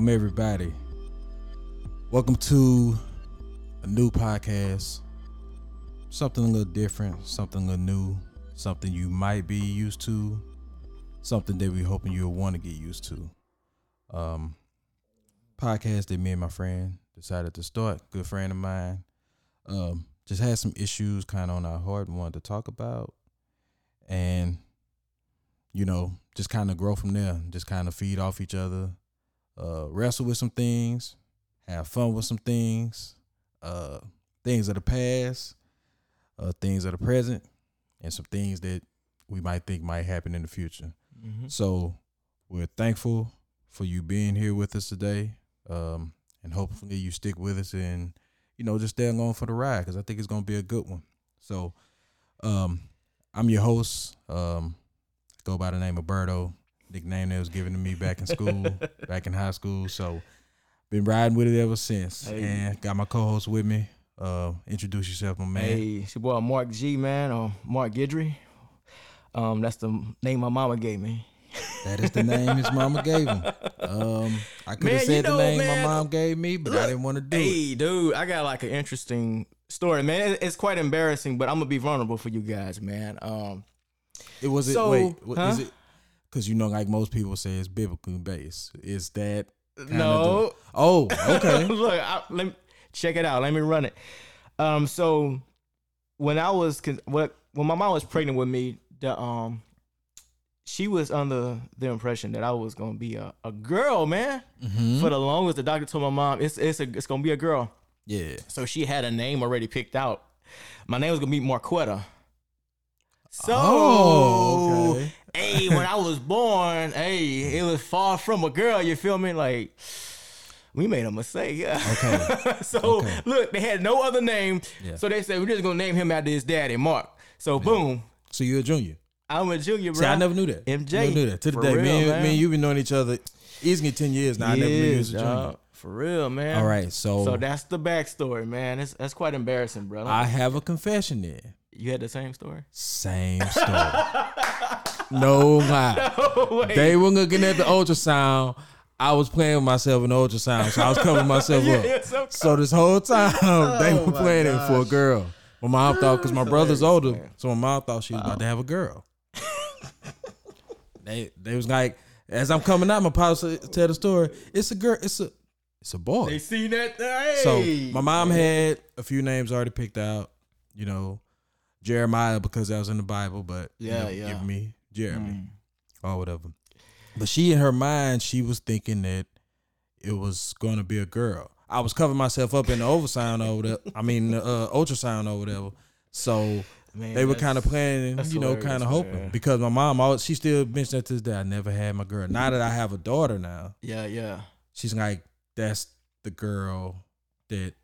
Welcome everybody. Welcome to a new podcast. Something a little different, something a little new, something you might be used to, something that we hoping you'll want to get used to. Um podcast that me and my friend decided to start. Good friend of mine. Um just had some issues kind of on our heart and wanted to talk about. And you know, just kind of grow from there, just kind of feed off each other, uh, wrestle with some things, have fun with some things, uh, things of the past, uh, things of the present, and some things that we might think might happen in the future. Mm-hmm. So we're thankful for you being here with us today, um, and hopefully you stick with us and you know just stay along for the ride because I think it's gonna be a good one. So, um, I'm your host. Um, go by the name of Berto, nickname that was given to me back in school, back in high school. So, been riding with it ever since. Hey. And got my co-host with me. Uh, introduce yourself, my man. Hey, it's your boy Mark G, man, or Mark Guidry. Um, that's the name my mama gave me. That is the name his mama gave him. Um, I could have you said know, the name man, my mom gave me, but I didn't want to do it. Hey, dude, I got like an interesting story, man. It's quite embarrassing, but I'm gonna be vulnerable for you guys, man. Um, It was it. Wait, what is huh? it? Because you know, like most people say, it's biblical based. Is that? no, the- oh, okay. Look, I, let me check it out. Let me run it. Um, so when I was, what when my mom was pregnant with me, the um, she was under the impression that I was gonna be a, a girl, man. Mhm. For the longest, the doctor told my mom it's it's a, it's gonna be a girl. Yeah. So she had a name already picked out. My name was gonna be Marquetta. So, Oh, okay. Hey, when I was born, hey, it was far from a girl. You feel me? Like, we made a mistake. Yeah. Okay. so Okay. look, they had no other name. Yeah. So they said we're just gonna name him after his daddy, Mark. So boom, So you're a junior. I'm a junior, bro. See, I never knew that. MJ. Never knew that. To the day, real, me, and, man. me and you been knowing each other easily ten years now. I never knew you was a junior. dog. For real, man. All right, so, So that's the backstory, man. That's that's quite embarrassing, bro. I have a confession there. you had the same story. Same story. no lie. Oh, wait. They were looking at the ultrasound. I was playing with myself in the ultrasound, so I was covering myself Yeah, up. yeah, so- So this whole time they Oh were my playing it for a gosh. girl. My mom thought because my brother's older, man. so my mom thought she was about to have a girl. they they was like, as I'm coming out, my pop said- tell the story. It's a girl. It's a it's a boy. They seen that. Hey. So my mom had a few names already picked out. You know, Jeremiah because that was in the Bible, but you Yeah, know, yeah. give me Jeremy Mm. or whatever. But she in her mind, she was thinking that it was going to be a girl. I was covering myself up in the ultrasound or whatever. I mean, uh, ultrasound or whatever. So Man, they were kind of planning, you know, kind of hoping man. because my mom, always, she still mentioned that to this day. I never had my girl. Now that I have a daughter now, Yeah, yeah. she's like, that's the girl that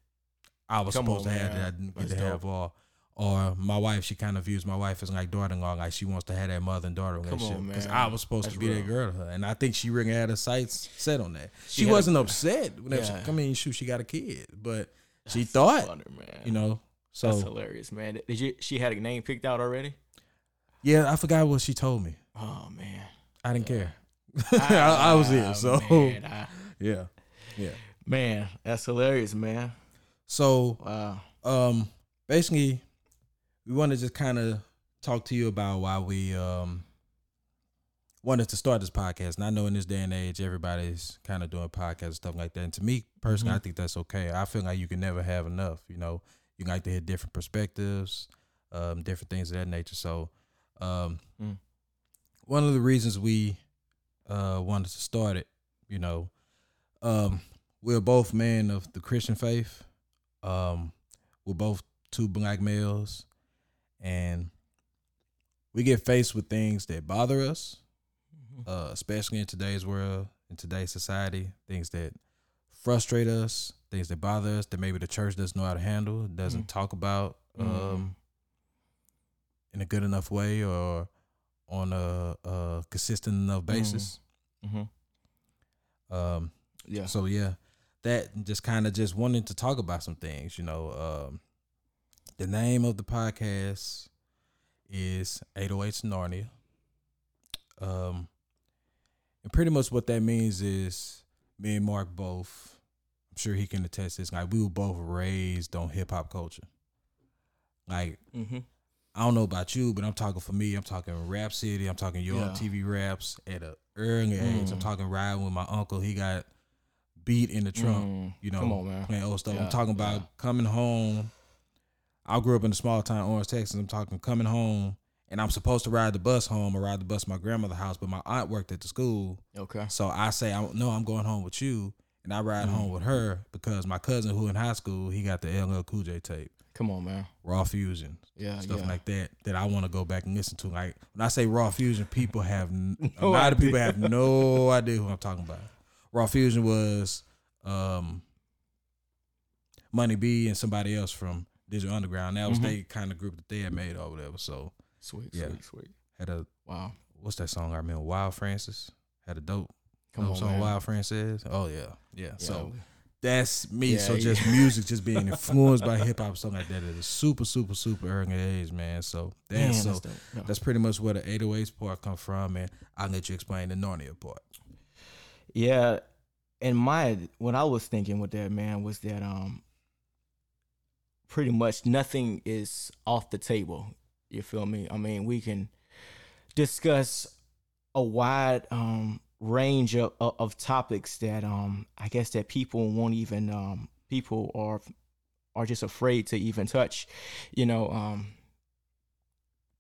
I was Come supposed on, to have that I didn't get That's to have. Or, or my wife, she kind of views my wife as like daughter-in-law, like she wants to have that mother and daughter on, relationship. Because. I was supposed That's to be that girl to her, and I think she really had her sights set on that. She, She wasn't upset. Whenever Yeah. she, I mean, shoot, she got a kid, but she That's thought, funny, you know. So That's hilarious, man. Did you? She had a name picked out already. yeah, I forgot what she told me. Oh man, I didn't care. I, I was Ah, it. So man, I- yeah, yeah. man, that's hilarious, man. So Wow. um basically we want to just kind of talk to you about why we um wanted to start this podcast. And i know in this day and age everybody's kind of doing podcasts and stuff like that. And to me personally i Mhm. think that's okay. I feel like you can never have enough you know? You like to hear different perspectives um different things of that nature. So um Mm. one of the reasons we uh wanted to start it you know um we're both men of the christian faith. Um we're both two black males and we get faced with things that bother us uh, especially in today's world in today's society things that frustrate us things that bother us that maybe the church doesn't know how to handle doesn't Mm. talk about um, Mm. in a good enough way or on a, a consistent enough basis Mm-hmm. um, Yeah. so yeah, that just kind of just wanting to talk about some things. You know, um, the name of the podcast is 808s Narnia. Um, and pretty much what that means is me and Mark both. I'm sure he can attest this. Like we were both raised on hip hop culture. Like Mm-hmm. I don't know about you, but I'm talking for me. I'm talking Rap City. I'm talking Yo Yeah. TV raps at a early age. I'm Mm. talking riding with my uncle. He got beat in the trunk. Mm, You know, come on, man. playing old stuff. Yeah, I'm talking about yeah. coming home. I grew up in a small town, Orange, Texas. I'm talking coming home, and I'm supposed to ride the bus home or ride the bus to my grandmother's house, but my aunt worked at the school, Okay. so I say, I, "No, I'm going home with you," and I ride Mm. home with her because my cousin, who in high school, he got the LL Cool J tape, Come on, man. Raw Fusion, Yeah, stuff yeah. like that, that I want to go back and listen to. Like when I say Raw Fusion, people have n- a No lot of people have no idea who I'm talking about. Raw Fusion was um, Money B and somebody else from Digital Underground. That was Mhm. they kind of group that they had made or whatever. So Sweet, Yeah. sweet, sweet. had a Wow. what's that song I remember? Wild Francis had a dope, Come on, song. man. Wild Francis. Oh yeah, yeah. Yeah. So that's me. Yeah, so yeah. just music, just being influenced by hip hop, something like that at a super, super, super early age, man. So Man, that's so that's. Yeah. that's pretty much where the 808s part come from, and I'll let you explain the Narnia part. Yeah, and my what I was thinking with that man was that um pretty much nothing is off the table. You feel me? I mean, we can discuss a wide um range of, of, topics that um I guess that people won't even um people are are just afraid to even touch, you know, um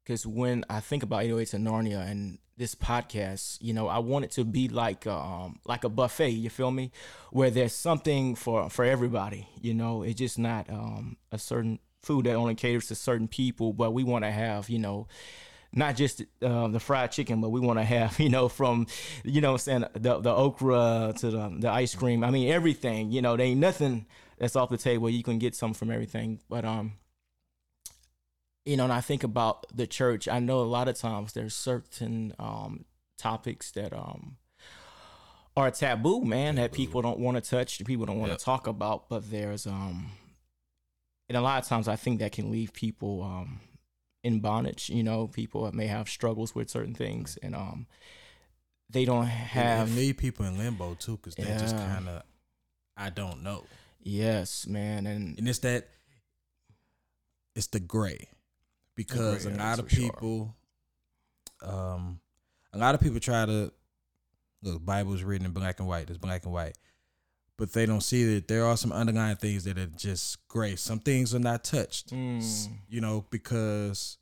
because when I think about 808s and Narnia and this podcast, you know, I want it to be like um like a buffet. You feel me? Where there's something for for everybody. You know, it's just not um a certain food that only caters to certain people, but we want to have you know. Not just uh, the fried chicken, but we want to have, you know, from, you know, I'm saying the the okra to the the ice cream. I mean, everything. You know, there ain't nothing that's off the table. You can get some from everything. But um, you know, and I think about the church, I know a lot of times there's certain um, topics that um, are taboo, man, that people don't want to touch, that people don't want to Yep. talk about. But there's, um, and a lot of times I think that can leave people um, in bondage. You know, people that may have struggles with certain things, and um, they don't Have have. leave people in limbo too, because they just Yeah. kind of, I don't know, Yes, man, and and it's that, it's the gray, because a lot of sure. people, um, a lot of people try to look. Bible's written in black and white. It's black and white. But they don't see that there are some underlying things that are just gray. Some things are not touched. Mm. you know, because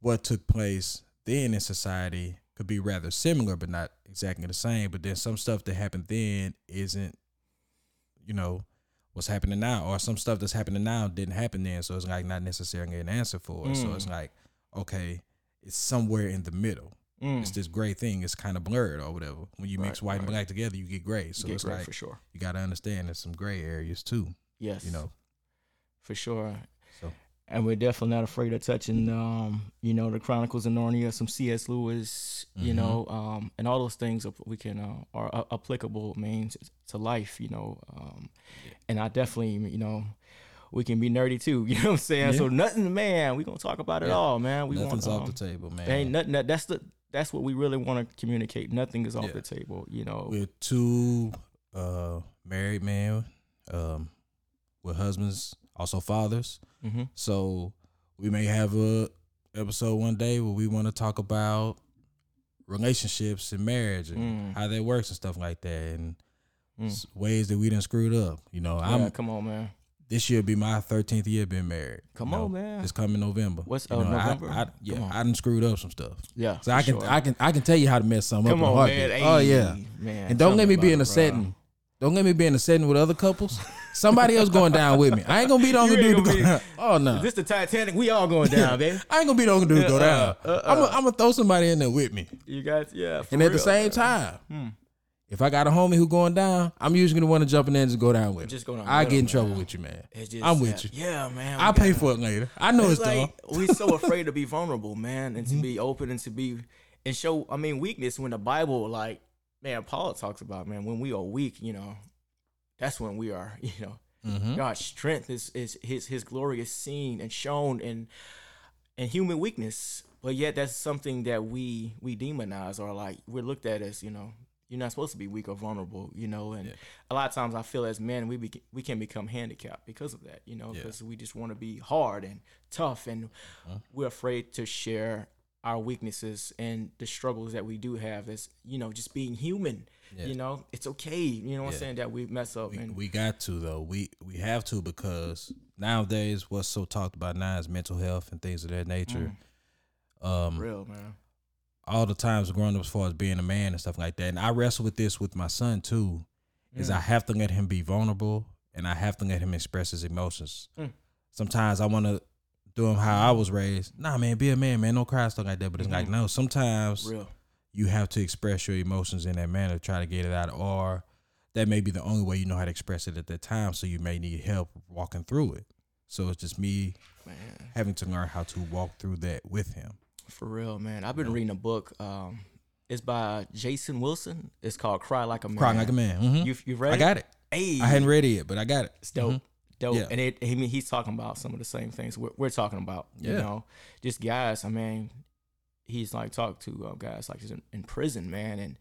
what took place then in society could be rather similar, but not exactly the same. But then some stuff that happened then isn't, you know, what's happening now, or some stuff that's happening now didn't happen then. So it's like not necessarily an answer for it. So Mm. it's like, okay, it's somewhere in the middle. Mm. It's this gray thing. It's kind of blurred or whatever. When you mix Right, white and black together, you get gray. So get it's great like for sure. you got to understand there's some gray areas too. Yes, You know, for sure. And we're definitely not afraid of touching um you know the chronicles of narnia some cs lewis you Mhm. know um and all those things we can uh, are uh, applicable means to life you know um Yeah. and i definitely you know we can be nerdy too you know what i'm saying so nothing man we gonna talk about it Yeah. all man we nothing's want off um, the table, man. ain't nothing that, that's the that's what we really want to communicate nothing is off Yeah. the table you know we're two uh married men um with husbands also fathers hmm so we may have a episode one day where we want to talk about relationships and marriage and Mm. how that works and stuff like that and Mm. ways that we done screwed up you know yeah, i'm come on man this year be my 13th year being married come you know, on man it's coming november What's- you oh, know, I- November? I, Come yeah on. i done screwed up some stuff yeah so i can sure. i can i can tell you how to mess something come up on man oh yeah man and don't let me be in a bro. setting. Don't let me be in a setting with other couples. Somebody else going down with me. I ain't gonna be the only dude to go be- down. Oh no. Is this the Titanic? We all going down, baby. I ain't gonna be the only dude to go Uh, down. uh, uh. I'm gonna I'm gonna throw somebody in there with me. You guys, yeah. And at the same man. time, Hmm. if I got a homie who going down, I'm usually gonna want to jump in there and just go down with. Just go down I get in trouble man. with you, man. It's just, I'm uh, with you. Yeah, man. I'll pay for it later. I know it's, It's like we so afraid to be vulnerable, man, and to be open and to be and show. I mean, weakness. When the Bible, like, man, Paul talks about, man, when we are weak, you know, that's when we are, you know, Mhm. God's strength is is his his glory is seen and shown in in human weakness. But yet that's something that we we demonize or like we're looked at as, you know, you're not supposed to be weak or vulnerable, you know. And Yeah. a lot of times I feel as men we be, we can become handicapped because of that, you know, Yeah. because we just want to be hard and tough, and Uh-huh. we're afraid to share our weaknesses and the struggles that we do have as you know just being human. Yeah. You know, it's okay. You know what Yeah. I'm saying that we mess up We, and we got to though. We we have to because nowadays what's so talked about now is mental health and things of that nature. Um, real man. all the times growing up as far as being a man and stuff like that. And I wrestle with this with my son too. Is Mm. I have to let him be vulnerable and I have to let him express his emotions. Mm. Sometimes I want to do him how I was raised. Nah, man, be a man, man. Don't cry stuff like that. But it's like Mhm. no. Sometimes Real. you have to express your emotions in that manner, try to get it out, or that may be the only way you know how to express it at that time. So you may need help walking through it. So it's just me Man. having to learn how to walk through that with him. For real, man. I've been reading a book. Um, it's by Jason Wilson. It's called "Cry Like a Man." Crying like a man. Mhm. You you read? I got it. Hey, I hadn't read it yet, but I got it. It's dope, Mhm. Dope. Yeah. And it, I mean, he's talking about some of the same things we're, we're talking about. You know, just guys. I mean, he's like talked to uh, guys like he's in, in prison, man, and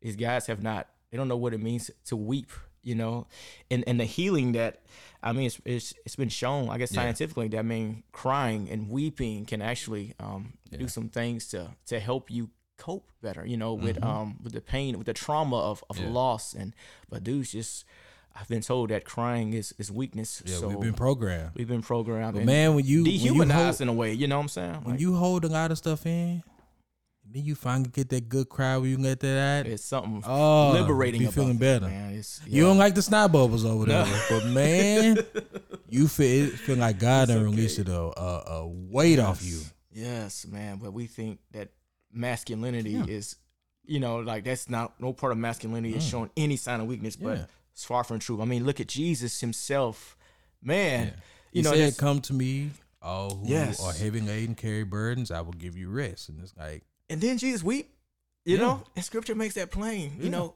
these guys have not. They don't know what it means to weep. You know, and and the healing that I mean, it's it's, it's been shown. I guess Yeah. scientifically that I mean, crying and weeping can actually um, Yeah. do some things to to help you cope better. You know, with Mhm. um with the pain, with the trauma of of Yeah. loss, and but dudes just. I've been told that crying is, is weakness. Yeah, so we've been programmed. we've been programmed But man, when you when you dehumanized hold, in a way. You know what I'm saying? when Like, you hold a lot of stuff in, then you finally get that good cry where you can let that out. it's something Oh, liberating. Be about feeling it, better. man. It's, You don't like the snot bubbles over No. there, but man, you feel it feel like God and done okay. released it a, a, a weight off you. Yes, man. But we think that masculinity Yeah. is, you know, like that's not no part of masculinity is Mm. showing any sign of weakness, but Yeah. It's far from true. I mean, look at Jesus himself, man. Yeah. You He know, said, "Come to me, all who Yes. are heavy laden, carry burdens. I will give you rest." And it's like, and then Jesus weep. You Yeah. know, and Scripture makes that plain. Yeah. You know,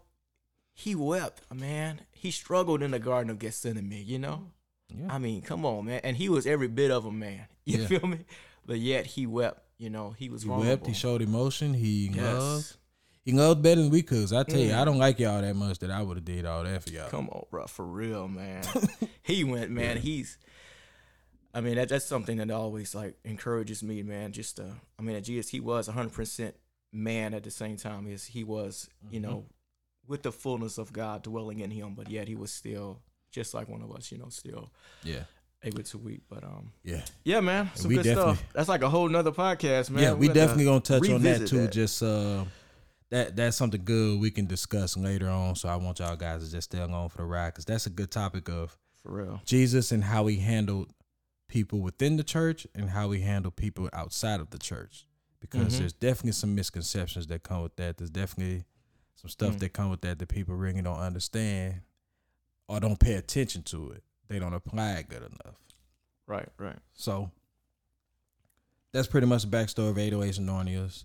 he wept, man. He struggled in the Garden of Gethsemane. You know. yeah, I mean, come on, man. And he was every bit of a man. You feel me? But yet he wept. You know, he was he vulnerable. wept. He showed emotion. He loved. He loved better than we could. I tell you, Mm. I don't like y'all that much that I would have did all that for y'all. Come on, bro. For real, man. he went, man. He's. I mean, that that's something that always like encourages me, man. Just uh, I mean, at Jesus, he was 100 percent man at the same time. Is he was, you Mhm. know, with the fullness of God dwelling in him, but yet he was still just like one of us, you know, still Yeah, able to weep. But um, yeah, yeah, man, some we good stuff. That's like a whole nother podcast, man. yeah. We We're definitely gonna touch on that too. that. Just uh, that that's something good we can discuss later on. So I want y'all guys to just stay along for the ride because that's a good topic of for real. Jesus and how he handled people within the church and how he handled people outside of the church. Because Mhm. there's definitely some misconceptions that come with that. There's definitely some stuff Mm. that come with that that people really don't understand or don't pay attention to it. They don't apply it good enough. Right, right. So that's pretty much the backstory of 808s and Narnias.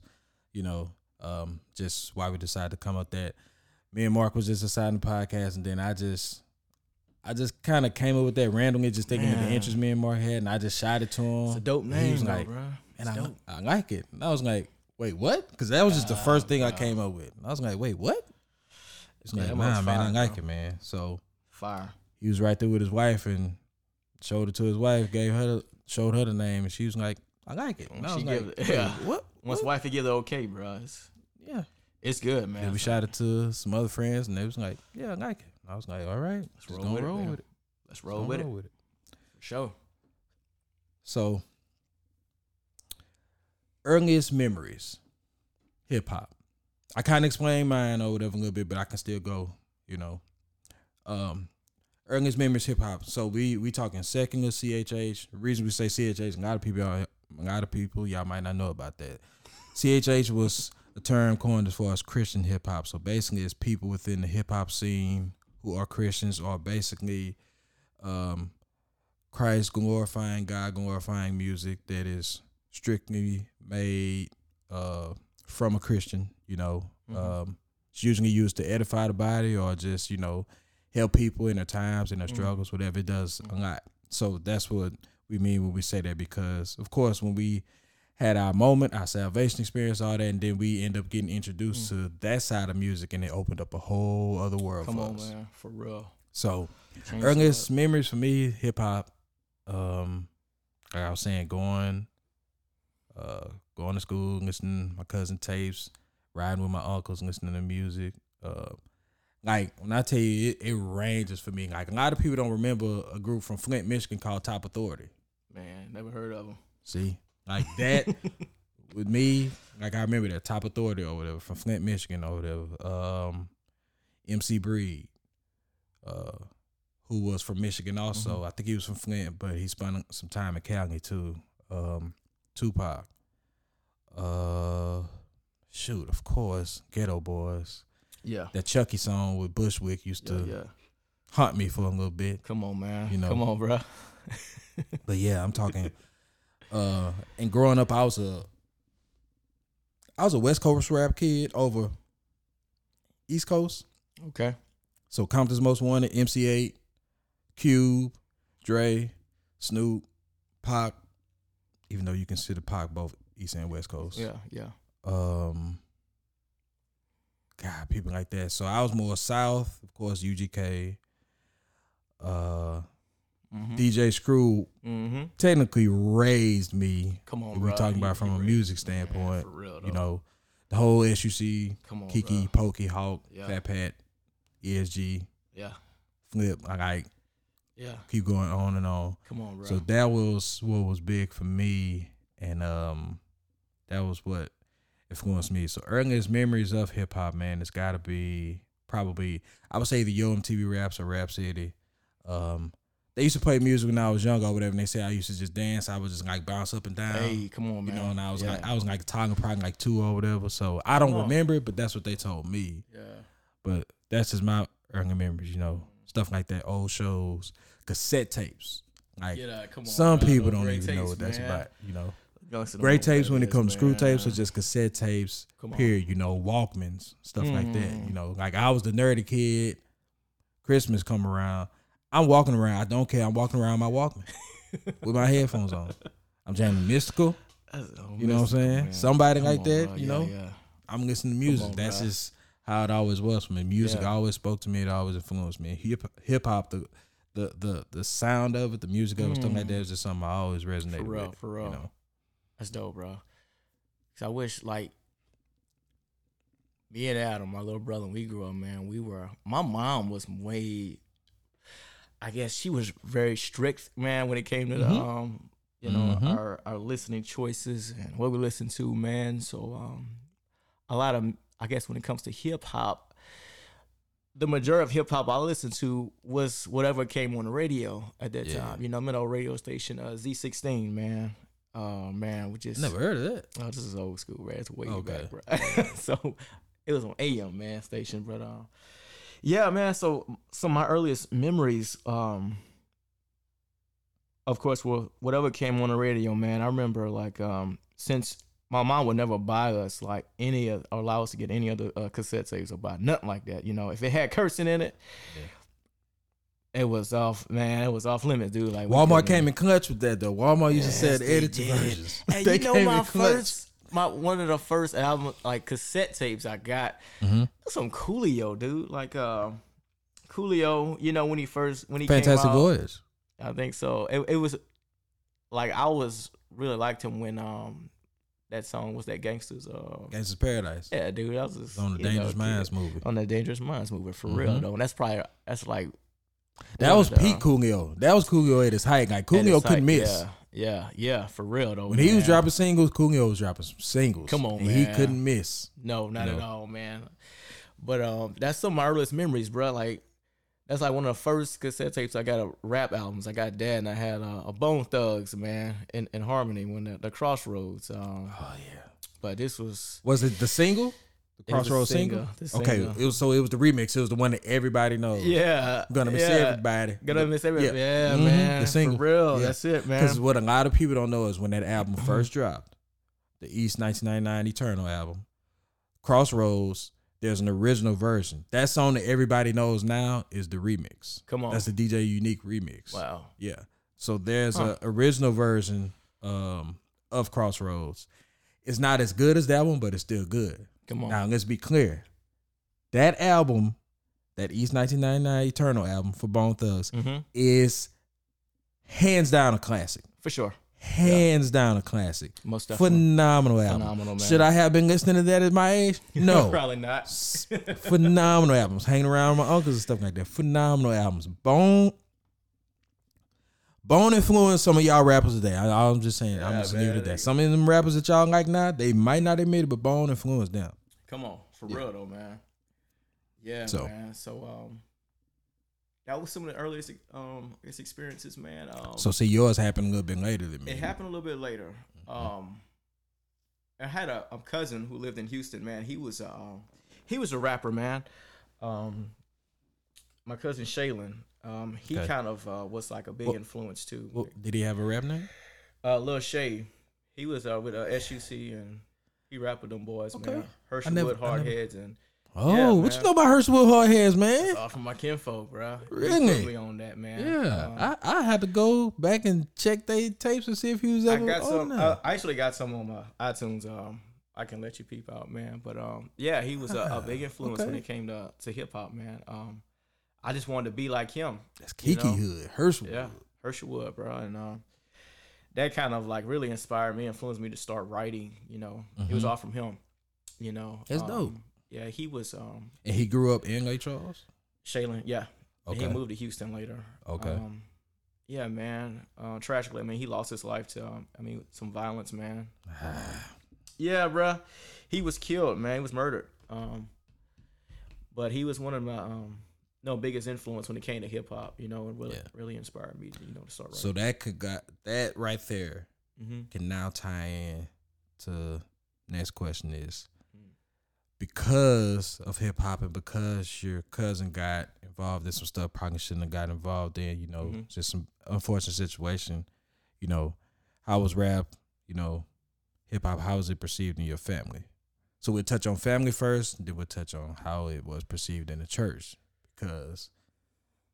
You know, um, just why we decided to come up that. Me and Mark was just deciding the podcast, and then I just, I just kind of came up with that randomly, just thinking of the interest me and Mark had, and I just shot it to him. It's a dope And name, He was like, bro. and I, dope. I like it. And I was like, wait, what? Because that was just the first thing I came up with. And I was like, wait, what? It's Yeah, like, nah, man, I like bro. it, man. So Fire. he was right there with his wife and showed it to his wife, gave her, showed her the name, and she was like, I like it. And I She was give like, it- yeah. what? Once What? wife give the okay, bro, it's, Yeah. it's good, man. Then we shot it to some other friends, and they was like, yeah, I like it. And I was like, all right, let's roll roll, with it, roll man. with it. Let's Let's roll with it. roll with it. For sure. So, earliest memories, hip hop. I kind of explained mine or whatever a little bit, but I can still go. You know, um, earliest memories, hip hop. So we we talking secular CHH. The reason we say CHH, is a lot of people, a lot of people, y'all might not know about that. CHH was a term coined as far as Christian hip hop. So basically, it's people within the hip hop scene who are Christians or basically um, Christ glorifying, God glorifying music that is strictly made uh, from a Christian. You know, Mhm. um, it's usually used to edify the body or just you know help people in their times and their Mhm. struggles, whatever. It does Mhm. a lot. So that's what we mean when we say that because, of course, when we had our moment, our salvation experience, all that, and then we end up getting introduced to that side of music, and it opened up a whole other world Mm. Come for on, us. man, for real. So earliest memories for me, hip hop. Um, like I was saying, going, uh, going to school, listening to my cousin tapes, riding with my uncles, listening to music. Uh, like when I tell you, it, it ranges for me. Like a lot of people don't remember a group from Flint, Michigan called Top Authority. Man, never heard of them. See, like that with me, like I remember that Top Authority or whatever from Flint, Michigan or whatever. Um, MC Breed, uh, who was from Michigan also. I think he was from Flint, but he spent some time in Cali too. Um, Tupac. Uh, shoot, of course, Geto Boys. Yeah. That Chucky song with Bushwick used Yeah, to yeah. haunt me for a little bit. Come on, man. You know. Come on, bro. But yeah, I'm talking. uh, and growing up, I was a, I was a West Coast rap kid over East Coast. Okay. So Compton's Most Wanted, MC Eiht, Cube, Dre, Snoop, Pac. Even though you consider Pac both East and West Coast. Yeah, yeah. Um. God, people like that. So I was more South, of course, UGK. Uh, Mm-hmm. DJ Screw mm-hmm. technically raised me Come on, we're we talking about from a music Man, standpoint, for real, you know, the whole SUC, Come on, Keke, bro. Pokey, Hawk, Yeah. Fat Pat, ESG, Yeah, Flip. I like yeah. keep going on and on. Come on, bro. So that was what was big for me, and um, that was what influenced me. So earliest memories of hip hop, man, it's got to be probably I would say the Yo MTV Raps or Rap City. Um, they used to play music when I was young or whatever, and they say I used to just dance. I was just like bounce up and down. hey, come on, man. You know, and I was yeah. like, I was like talking probably like two or whatever. So I don't remember it, but that's what they told me. yeah. But that's just my early memories, you know, stuff like that, old shows, cassette tapes. Like out. Come on. some bro. people don't even know what that's man. about, you know. Youngsters don't Great tapes when it comes to screw tapes or just cassette tapes. Come on. Period. You know, Walkmans, stuff like that. Mm. You know, like I was the nerdy kid. Christmas come around. I'm walking around. I don't care. I'm walking around my Walkman with my headphones on. I'm jamming Mystikal. You know what I'm saying? man. Somebody Come like on, that, bro. you Yeah, know. Yeah. I'm listening to music. on, That's bruh. just how it always was for me. Music Yeah. always spoke to me. It always influenced me. Hip hip hop, the, the the the sound of it, the music of it, stuff like Mm. that is just something I always resonated For real, with. for real. You know? That's dope, bro. Cause I wish like me and Adam, my little brother, when we grew up, man, we were. My mom was way. I guess she was very strict, man, when it came to the Mhm. um, you know, Mhm. our our listening choices and what we listen to, man. So um, a lot of I guess when it comes to hip hop, the majority of hip hop I listened to was whatever came on the radio at that Yeah. time. You know, I'm in a radio station, uh, Z16, man. Oh man, we just Never heard of that. Oh, this is old school, man. It's way Okay. back, bro. so it was on AM, man, station. But um, yeah, man. So some of my earliest memories, um, of course, were whatever came on the radio, man. I remember like um, since my mom would never buy us like any of or allow us to get any other uh, cassette tapes or buy nothing like that. You know, if it had cursing in it. It was off, man. It was off limits, dude. Like Walmart came in clutch with that though. Walmart used to Yes, sell they edited versions. They you know my first, my one of the first album like cassette tapes I got. Mhm. Some Coolio, dude. Like uh, Coolio. You know when he first when he Fantastic came out, Fantastic Voyage. I think so. It, it was like I was really liked him when um that song was that Gangsters. Uh, Gangsta's Paradise. yeah, dude. That was It's on the know, Dangerous kid. Minds movie. On the Dangerous Minds movie for real Mhm. though. And that's probably that's like That was of the- Coolio. That was Coolio at his height. Like Coolio couldn't height. miss. Yeah, yeah, yeah, for real though. When he was dropping singles, Coolio was dropping some singles. Come on, and he couldn't miss. No, not at all, man. But um, that's some of my earliest memories, bro. Like that's like one of the first cassette tapes I got of rap albums. I got that, and I had uh, a Bone Thugs, man, in, in Harmony when the, the Crossroads. Um, Oh yeah. but this was Was it the single? The It was the Crossroads single? single, the Okay, single. it was so it was the remix. It was the one that everybody knows. yeah, Gonna miss yeah. everybody. Gonna miss everybody. Yeah. Yeah, Mhm, man. the single. For real, Yeah. that's it, man. Because what a lot of people don't know is when that album first dropped, the East 1999 Eternal album, Crossroads, there's an original version. That song that everybody knows now is the remix. Come on. That's the DJ U-Neek remix. wow. Yeah. So there's Huh. a original version um, of Crossroads. It's not as good as that one, but it's still good. Come on. Now let's be clear. That album, that East 1999 Eternal album for Bone Thugs, hmm is hands down a classic. For sure. Hands down a classic. Most definitely. Phenomenal album. Phenomenal, man. Should I have been listening to that at my age? No. Probably not. Phenomenal albums. Hanging around with my uncles and stuff like that. Phenomenal albums. Bone. Bone influenced some of y'all rappers today. I, I'm just saying. I'm Yeah, just leave it man. that. Some of them rappers that y'all like now, they might not admit it, but Bone influenced them. Come on, for Yeah. real though, man. Yeah, So- man. So um, that was some of the earliest um experiences, man. Um, So see, yours happened a little bit later than me. it happened a little bit later. Um, I had a, a cousin who lived in Houston, man. He was a, um, he was a rapper, man. Um, my cousin Shaylin, um, he Okay. kind of uh, was like a big Well- influence too. Well, did he have a rap name? Uh, Lil Shay, he was uh, with uh, SUC and he rapped with them boys, Okay. man. Herschel never- Wood, I Hardheads, and Oh, Yeah, what you know about Herschel Hardheads, man? all from my kinfolk, bro. Really? me on that, man. Yeah, Um, I, I had to go back and check they tapes and see if he was I ever got on some. Uh, I actually got some on my iTunes. Um, I can let you peep out, man. But um, yeah, he was a, a big influence when it came to to hip hop, man. Um, I just wanted to be like him. That's you Keke know, Hood, Herschel. Yeah, Herschel Wood, bro, and um, that kind of like really inspired me, influenced me to start writing. You know, it was Mhm. all from him. You know, That's um, dope. Yeah, he was um, And he grew up in Lake Charles. Shaylin. Yeah, and he moved to Houston later. Okay. Um, yeah, man. Uh, tragically, I mean, he lost his life to, um, I mean, some violence, man. Yeah, bruh. He was killed, man. He was murdered. Um, but he was one of my um, no biggest influence when it came to hip hop. You know, and really, Yeah. really inspired me, you know, to start so that could got that right there hmm can now tie in to next question is Mm. because of hip hop and because your cousin got involved in some stuff probably shouldn't have got involved in, you know, Mhm. just some unfortunate situation, you know, how was rap, you know, hip hop, how was it perceived in your family? So we'll touch on family first, then we'll touch on how it was perceived in the church because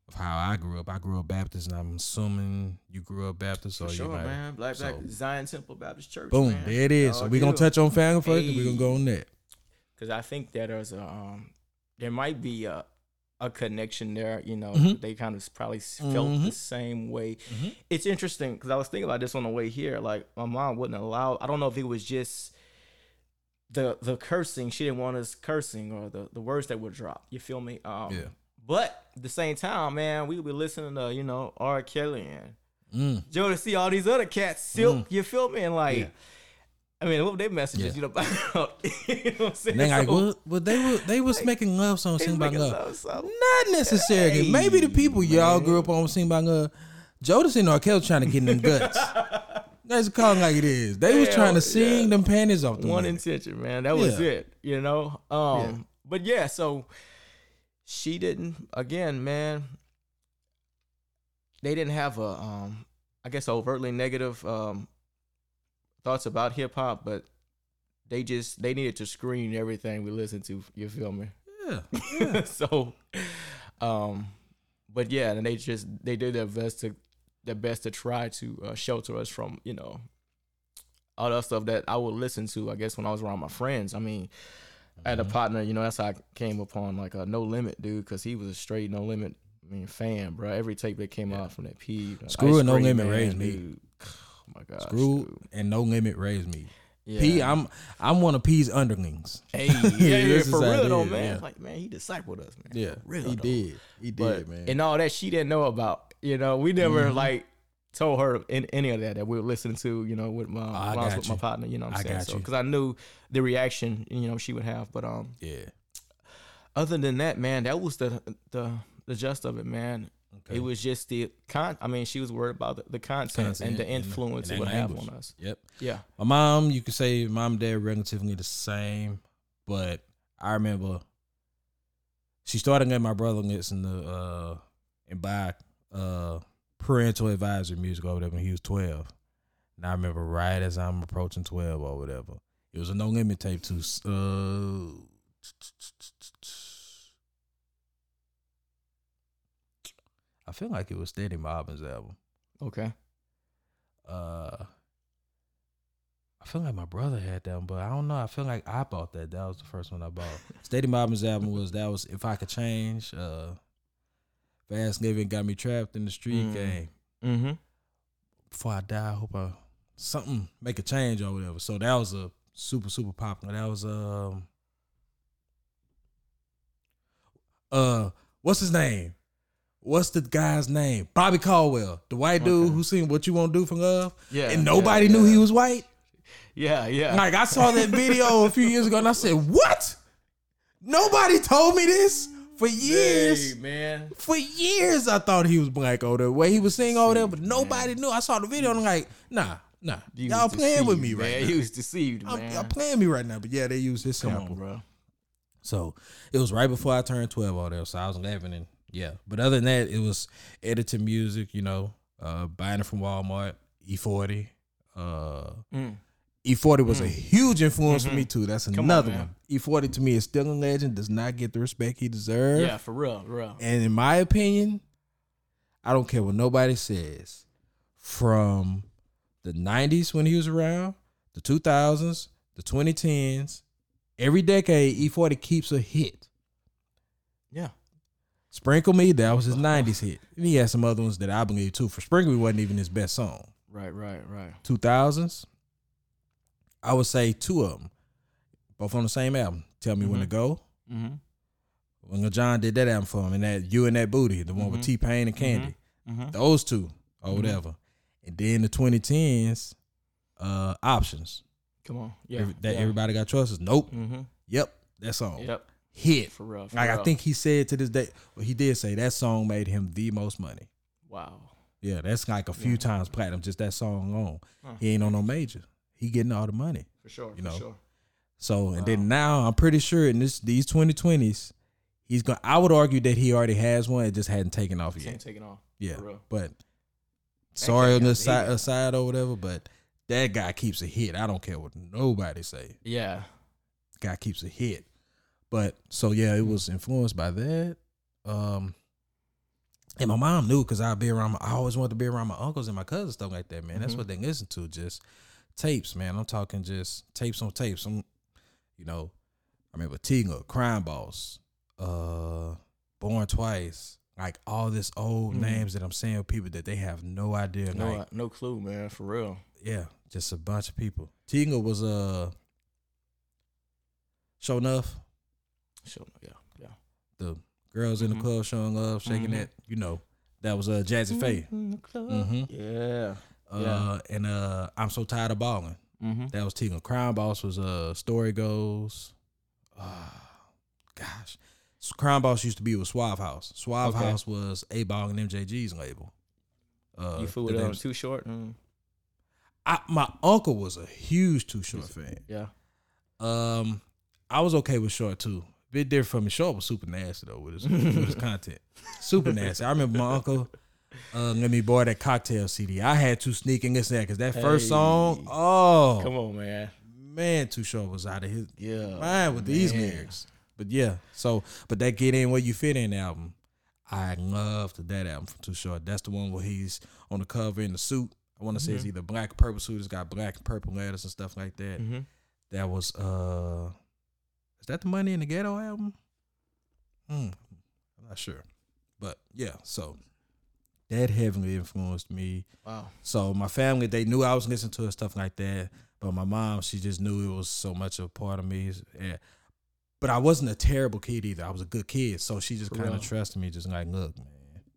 of how I grew up. I grew up Baptist, and I'm assuming you grew up Baptist, For or sure, you might. man. Black Black Zion Temple Baptist Church. Boom, man. there it is. So we're gonna touch on family first, and we're gonna go on that. because I think that there's a um, there might be a a connection there. You know, Mhm. they kind of probably felt Mhm. the same way. It's interesting because I was thinking about this on the way here. Like my mom wouldn't allow. I don't know if it was just the the cursing. She didn't want us cursing or the the words that would drop. You feel me? Um, Yeah. But at the same time, man, we be listening to you know R. Kelly and Mm. Jodeci all these other cats silk. You feel me? And like. Yeah. I mean, what were their messages, Yeah. you know, about, you know what I'm saying? And they like, So- well, well, they were they was making love songs, sing by love. songs. Not necessarily. Maybe the people y'all grew up on sing by love. Jodeci and R. Kelly trying to get in them guts. Let's call like it is. They was trying to sing yeah. them panties off the one intention, man. That was it. You know. Um. But yeah, so she didn't. Again, man. They didn't have a, um, I guess, overtly negative um, thoughts about hip hop, but they just they needed to screen everything we listened to. You feel me? Yeah. so, um, but yeah, and they just they did their best to their best to try to uh, shelter us from you know all that stuff that I would listen to. I guess when I was around my friends. I mean, I had a partner. You know, that's how I came upon like a No Limit dude because he was a straight No Limit. I mean, fan, bro. Every tape that came Yeah. out from that P. Screw and No Limit Man, raised me. Oh my gosh, Screw dude. and no limit raised me. Yeah. P, I'm I'm one of P's underlings. Hey, yeah, yeah, for real though, man. yeah. Like, man, he discipled us, man. Yeah, For real, he though. did. He did, but man. and all that she didn't know about. You know, we never Mhm. like told her in any of that that we were listening to. You know, with my I when I got with my partner. You know, what I'm I saying so because I knew the reaction you know she would have. But um, yeah. other than that, man, that was the the the gist of it, man. Okay. It was just the con. I mean, she was worried about the, the content, Content and the influence and it would have on us. Yep. Yeah. My mom, you could say mom and dad relatively the same, but I remember she started getting my brother listen to uh and buy uh parental advisory music or whatever when he was twelve. And I remember right as I'm approaching twelve or whatever. It was a no limit tape too. Uh I feel like it was Steady Mobb'n's album Okay. uh I feel like my brother had that, one, but I don't know. I feel like I bought that. That was the first one I bought. Steady Mobb'n's album was that was if I could change. Uh, Fast Living got me trapped in the street Mm. game. Mm-hmm. Before I die, I hope I something make a change or whatever. So that was a super super popular. That was um uh what's his name? What's the guy's name? Bobby Caldwell, the white dude Okay. who sing "What You Want to Do for Love," Yeah. and nobody knew he was white. Yeah, yeah. Like I saw that video a few years ago, and I said, "What? Nobody told me this for years." Hey, man. For years, I thought he was black over there. Way he was singing over there, but nobody knew. I saw the video, and I'm like, "Nah, nah, You y'all was playing with me deceived, right man. now. You was deceived, man. y'all playing me right now." But yeah, they used his Come sample. on, bro. So it was right before I turned 12 over there. So I was 11 and yeah. But other than that, it was editing music, you know, uh, buying it from Walmart, E40. Uh, Mm. E40 was a mm. huge influence for me mm-hmm. too. That's on, another man. one. E40 to me is still a legend, does not get the respect he deserves. Yeah, for real, for real. And in my opinion, I don't care what nobody says. From the 90s when he was around, the 2000s, the 2010s, every decade, E40 keeps a hit. Yeah. Sprinkle Me, that was his 90s hit. And he had some other ones that I believe too. For Sprinkle Me wasn't even his best song. Right, right, right. 2000s, I would say two of them, both on the same album. Tell Me When to Go. Mm-hmm. When John did that album for him, and that You and That Booty, the one with Mhm. T Pain and Kandi. Mm-hmm. Those two or whatever. And then the 2010s, uh, options. Come on. Yeah. Every- that yeah. everybody got choices. Nope. Mm-hmm. Yep. That song. Yep. Hit. For real. For Like I think he said to this day, well, he did say that song made him the most money. Wow. Yeah, that's like a few Yeah. times platinum, just that song alone. Huh. He ain't on no major. He getting all the money. For sure. You for know. sure. So and Wow. then now I'm pretty sure in this these 2020s, he's going to I would argue that he already has one, it just hadn't taken off Can't yet. take it off. Yeah. But sorry on the side aside or whatever, but that guy keeps a hit. I don't care what nobody say. Yeah. Guy keeps a hit. But so yeah, it was influenced by that. Um and my mom knew because I'd be around my, I always wanted to be around my uncles and my cousins, stuff like that, man. That's Mhm. what they listen to. Just tapes, man. I'm talking just tapes on tapes. I'm you know, I remember Tiga, Crime Boss, uh, Born Twice, like all this old Mhm. names that I'm saying with people that they have no idea. No, like, no clue, man. For real. yeah, just a bunch of people. Tinga was uh show enough. Sure. Yeah. Yeah. The girls in the Mhm. club showing love, shaking Mhm. that, you know, that was uh Jazze Pha. Mhm. Yeah. Uh and uh I'm so tired of balling. Mm-hmm. That was Tinga. Crime Boss was uh Story Goes. Uh, gosh. Crime Boss used to be with Suave House. Suave Okay. House was 8Ball and MJG's label. Uh, you fool the with um, too short. Mm. I, my uncle was a huge Too Short fan. Yeah. Um, I was okay with Short too. Bit different from me. Short was super nasty though with his with his content. Super nasty. I remember my uncle uh, let me borrow that cocktail CD. I had to sneak and listen to that because that first Hey. song, oh Come on, man. man, Too Short was out of his Yeah. mind with these man. lyrics. But yeah, so but that Get In Where You Fit In album, I loved that album from Too Short. That's the one where he's on the cover in the suit. I want to say it's Mhm. either black or purple suit. It's got black and purple letters and stuff like that. Mm-hmm. That was uh is that the Money in the Ghetto album? Hmm. I'm not sure. But yeah, so that heavily influenced me. Wow. So my family, they knew I was listening to it, stuff like that. But my mom, she just knew it was so much a part of me. Yeah. But I wasn't a terrible kid either. I was a good kid. So she just kind of trusted me, just like, look, man,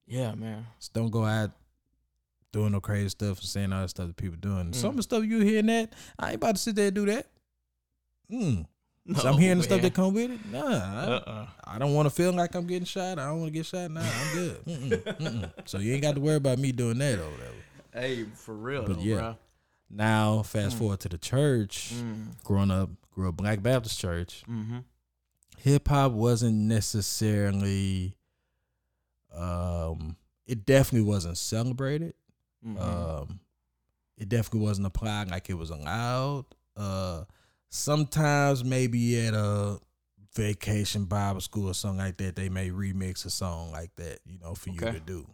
Yeah, man. just don't go out doing no crazy stuff and saying all the stuff that people doing. Mm. Some of the stuff you hearing that, I ain't about to sit there and do that. Mm. No, so I'm hearing the stuff that come with it. Nah, I, Uh-uh. I don't want to feel like I'm getting shot. I don't want to get shot. Nah, I'm good. Mm-mm, mm-mm. So you ain't got to worry about me doing that or whatever. Hey, for real, But though, yeah. bro. Now, fast Mm. forward to the church. Mm. Growing up, grew up Black Baptist church. Mm-hmm. Hip hop wasn't necessarily. Um, it definitely wasn't celebrated. Mm-hmm. Um, it definitely wasn't applied like it was allowed. Uh, sometimes maybe at a vacation Bible school or something like that, they may remix a song like that, you know, for you to do.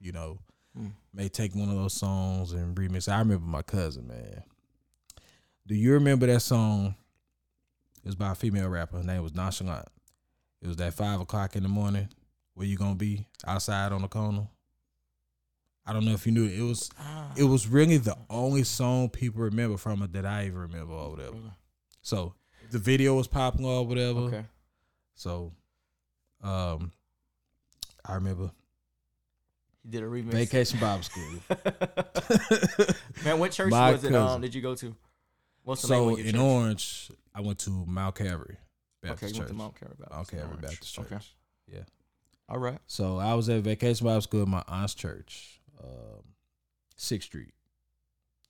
You know, Mm. may take one of those songs and remix. I remember my cousin, man, Do you remember that song? It was by a female rapper. Her name was Nonchalant. It was that five o'clock in the morning. Where you gonna be? Outside on the corner. I don't know if you knew it. It was it was really the only song people remember from it that I even remember or whatever. So the video was popping or whatever. Okay. So um I remember He did a remix. Vacation Bible School. Man, what church My was it? Um, did you go to? What's the so name of your in church? Orange, I went to Mount Calvary Okay, Baptist you went to Church. Mount Calvary Baptist. Mount Calvary Orange. Baptist Church. Okay. Yeah. All right. So I was at Vacation Bible School at my aunt's church, um, Sixth Street,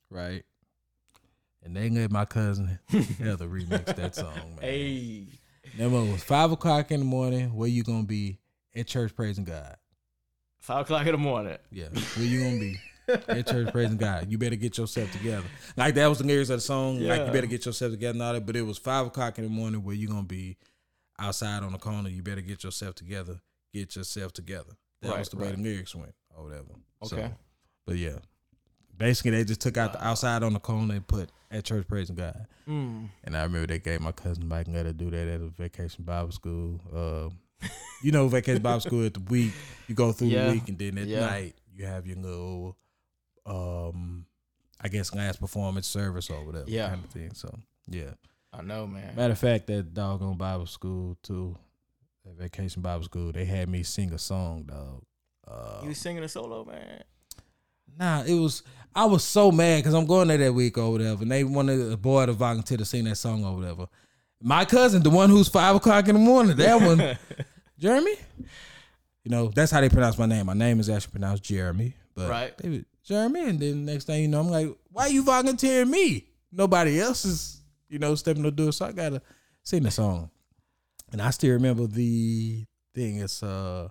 right? And they let my cousin Heather remix that song, man. Hey. That one was five o'clock in the morning. Where you gonna be at church praising God? Five o'clock in the morning. Yeah, where you gonna be at church praising God? You better get yourself together. Like that was the lyrics of the song. Like Yeah. you better get yourself together and all that. But it was five o'clock in the morning. Where you gonna be outside on the corner? You better get yourself together. Get yourself together. That Right, was the way right. the lyrics went or whatever. So, Okay. but yeah, basically they just took out the outside on the cone and put at church praising God. Mm. And I remember they gave my cousin Mike and let her do that at a vacation Bible school. Uh, you know, vacation Bible school at the week, you go through Yeah. the week, and then at Yeah. night you have your little, um, I guess last performance service or whatever Yeah. kind of thing. So yeah. I know, man. Matter of fact, that doggone Bible school too, that vacation Bible school, they had me sing a song, dog. Uh, You singing a solo, man. Nah, it was. I was so mad because I'm going there that week or whatever, and they wanted a boy to volunteer to sing that song or whatever. My cousin, the one who's five o'clock in the morning, that one, Jeremy. You know, that's how they pronounce my name. My name is actually pronounced Jeremy, but Right. they would, Jeremy, and then next thing you know, I'm like, why you volunteering me? Nobody else is, you know, stepping to do it, so I gotta sing the song. And I still remember the thing. It's uh,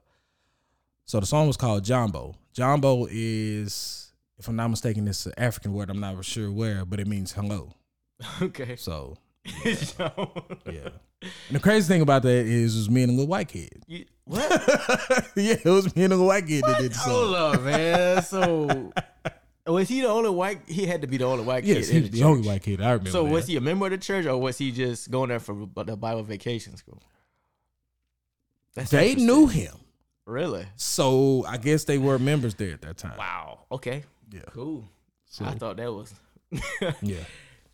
so the song was called Jambo. Jambo is, if I'm not mistaken, it's an African word. I'm not sure where, but it means hello. okay. So So- yeah. And the crazy thing about that is, it was me and a little white kid. You, what? yeah, it was me and a little white kid that did the song. Hold up, man. So oh, was he the only white? He had to be the only white Yes, kid in the the only white kid. I remember. So that. was he a member of the church, or was he just going there for the Bible vacation school? That's They knew him, Really? so I guess they were members there at that time. Wow. Okay. Yeah. Cool. So I thought that was. yeah.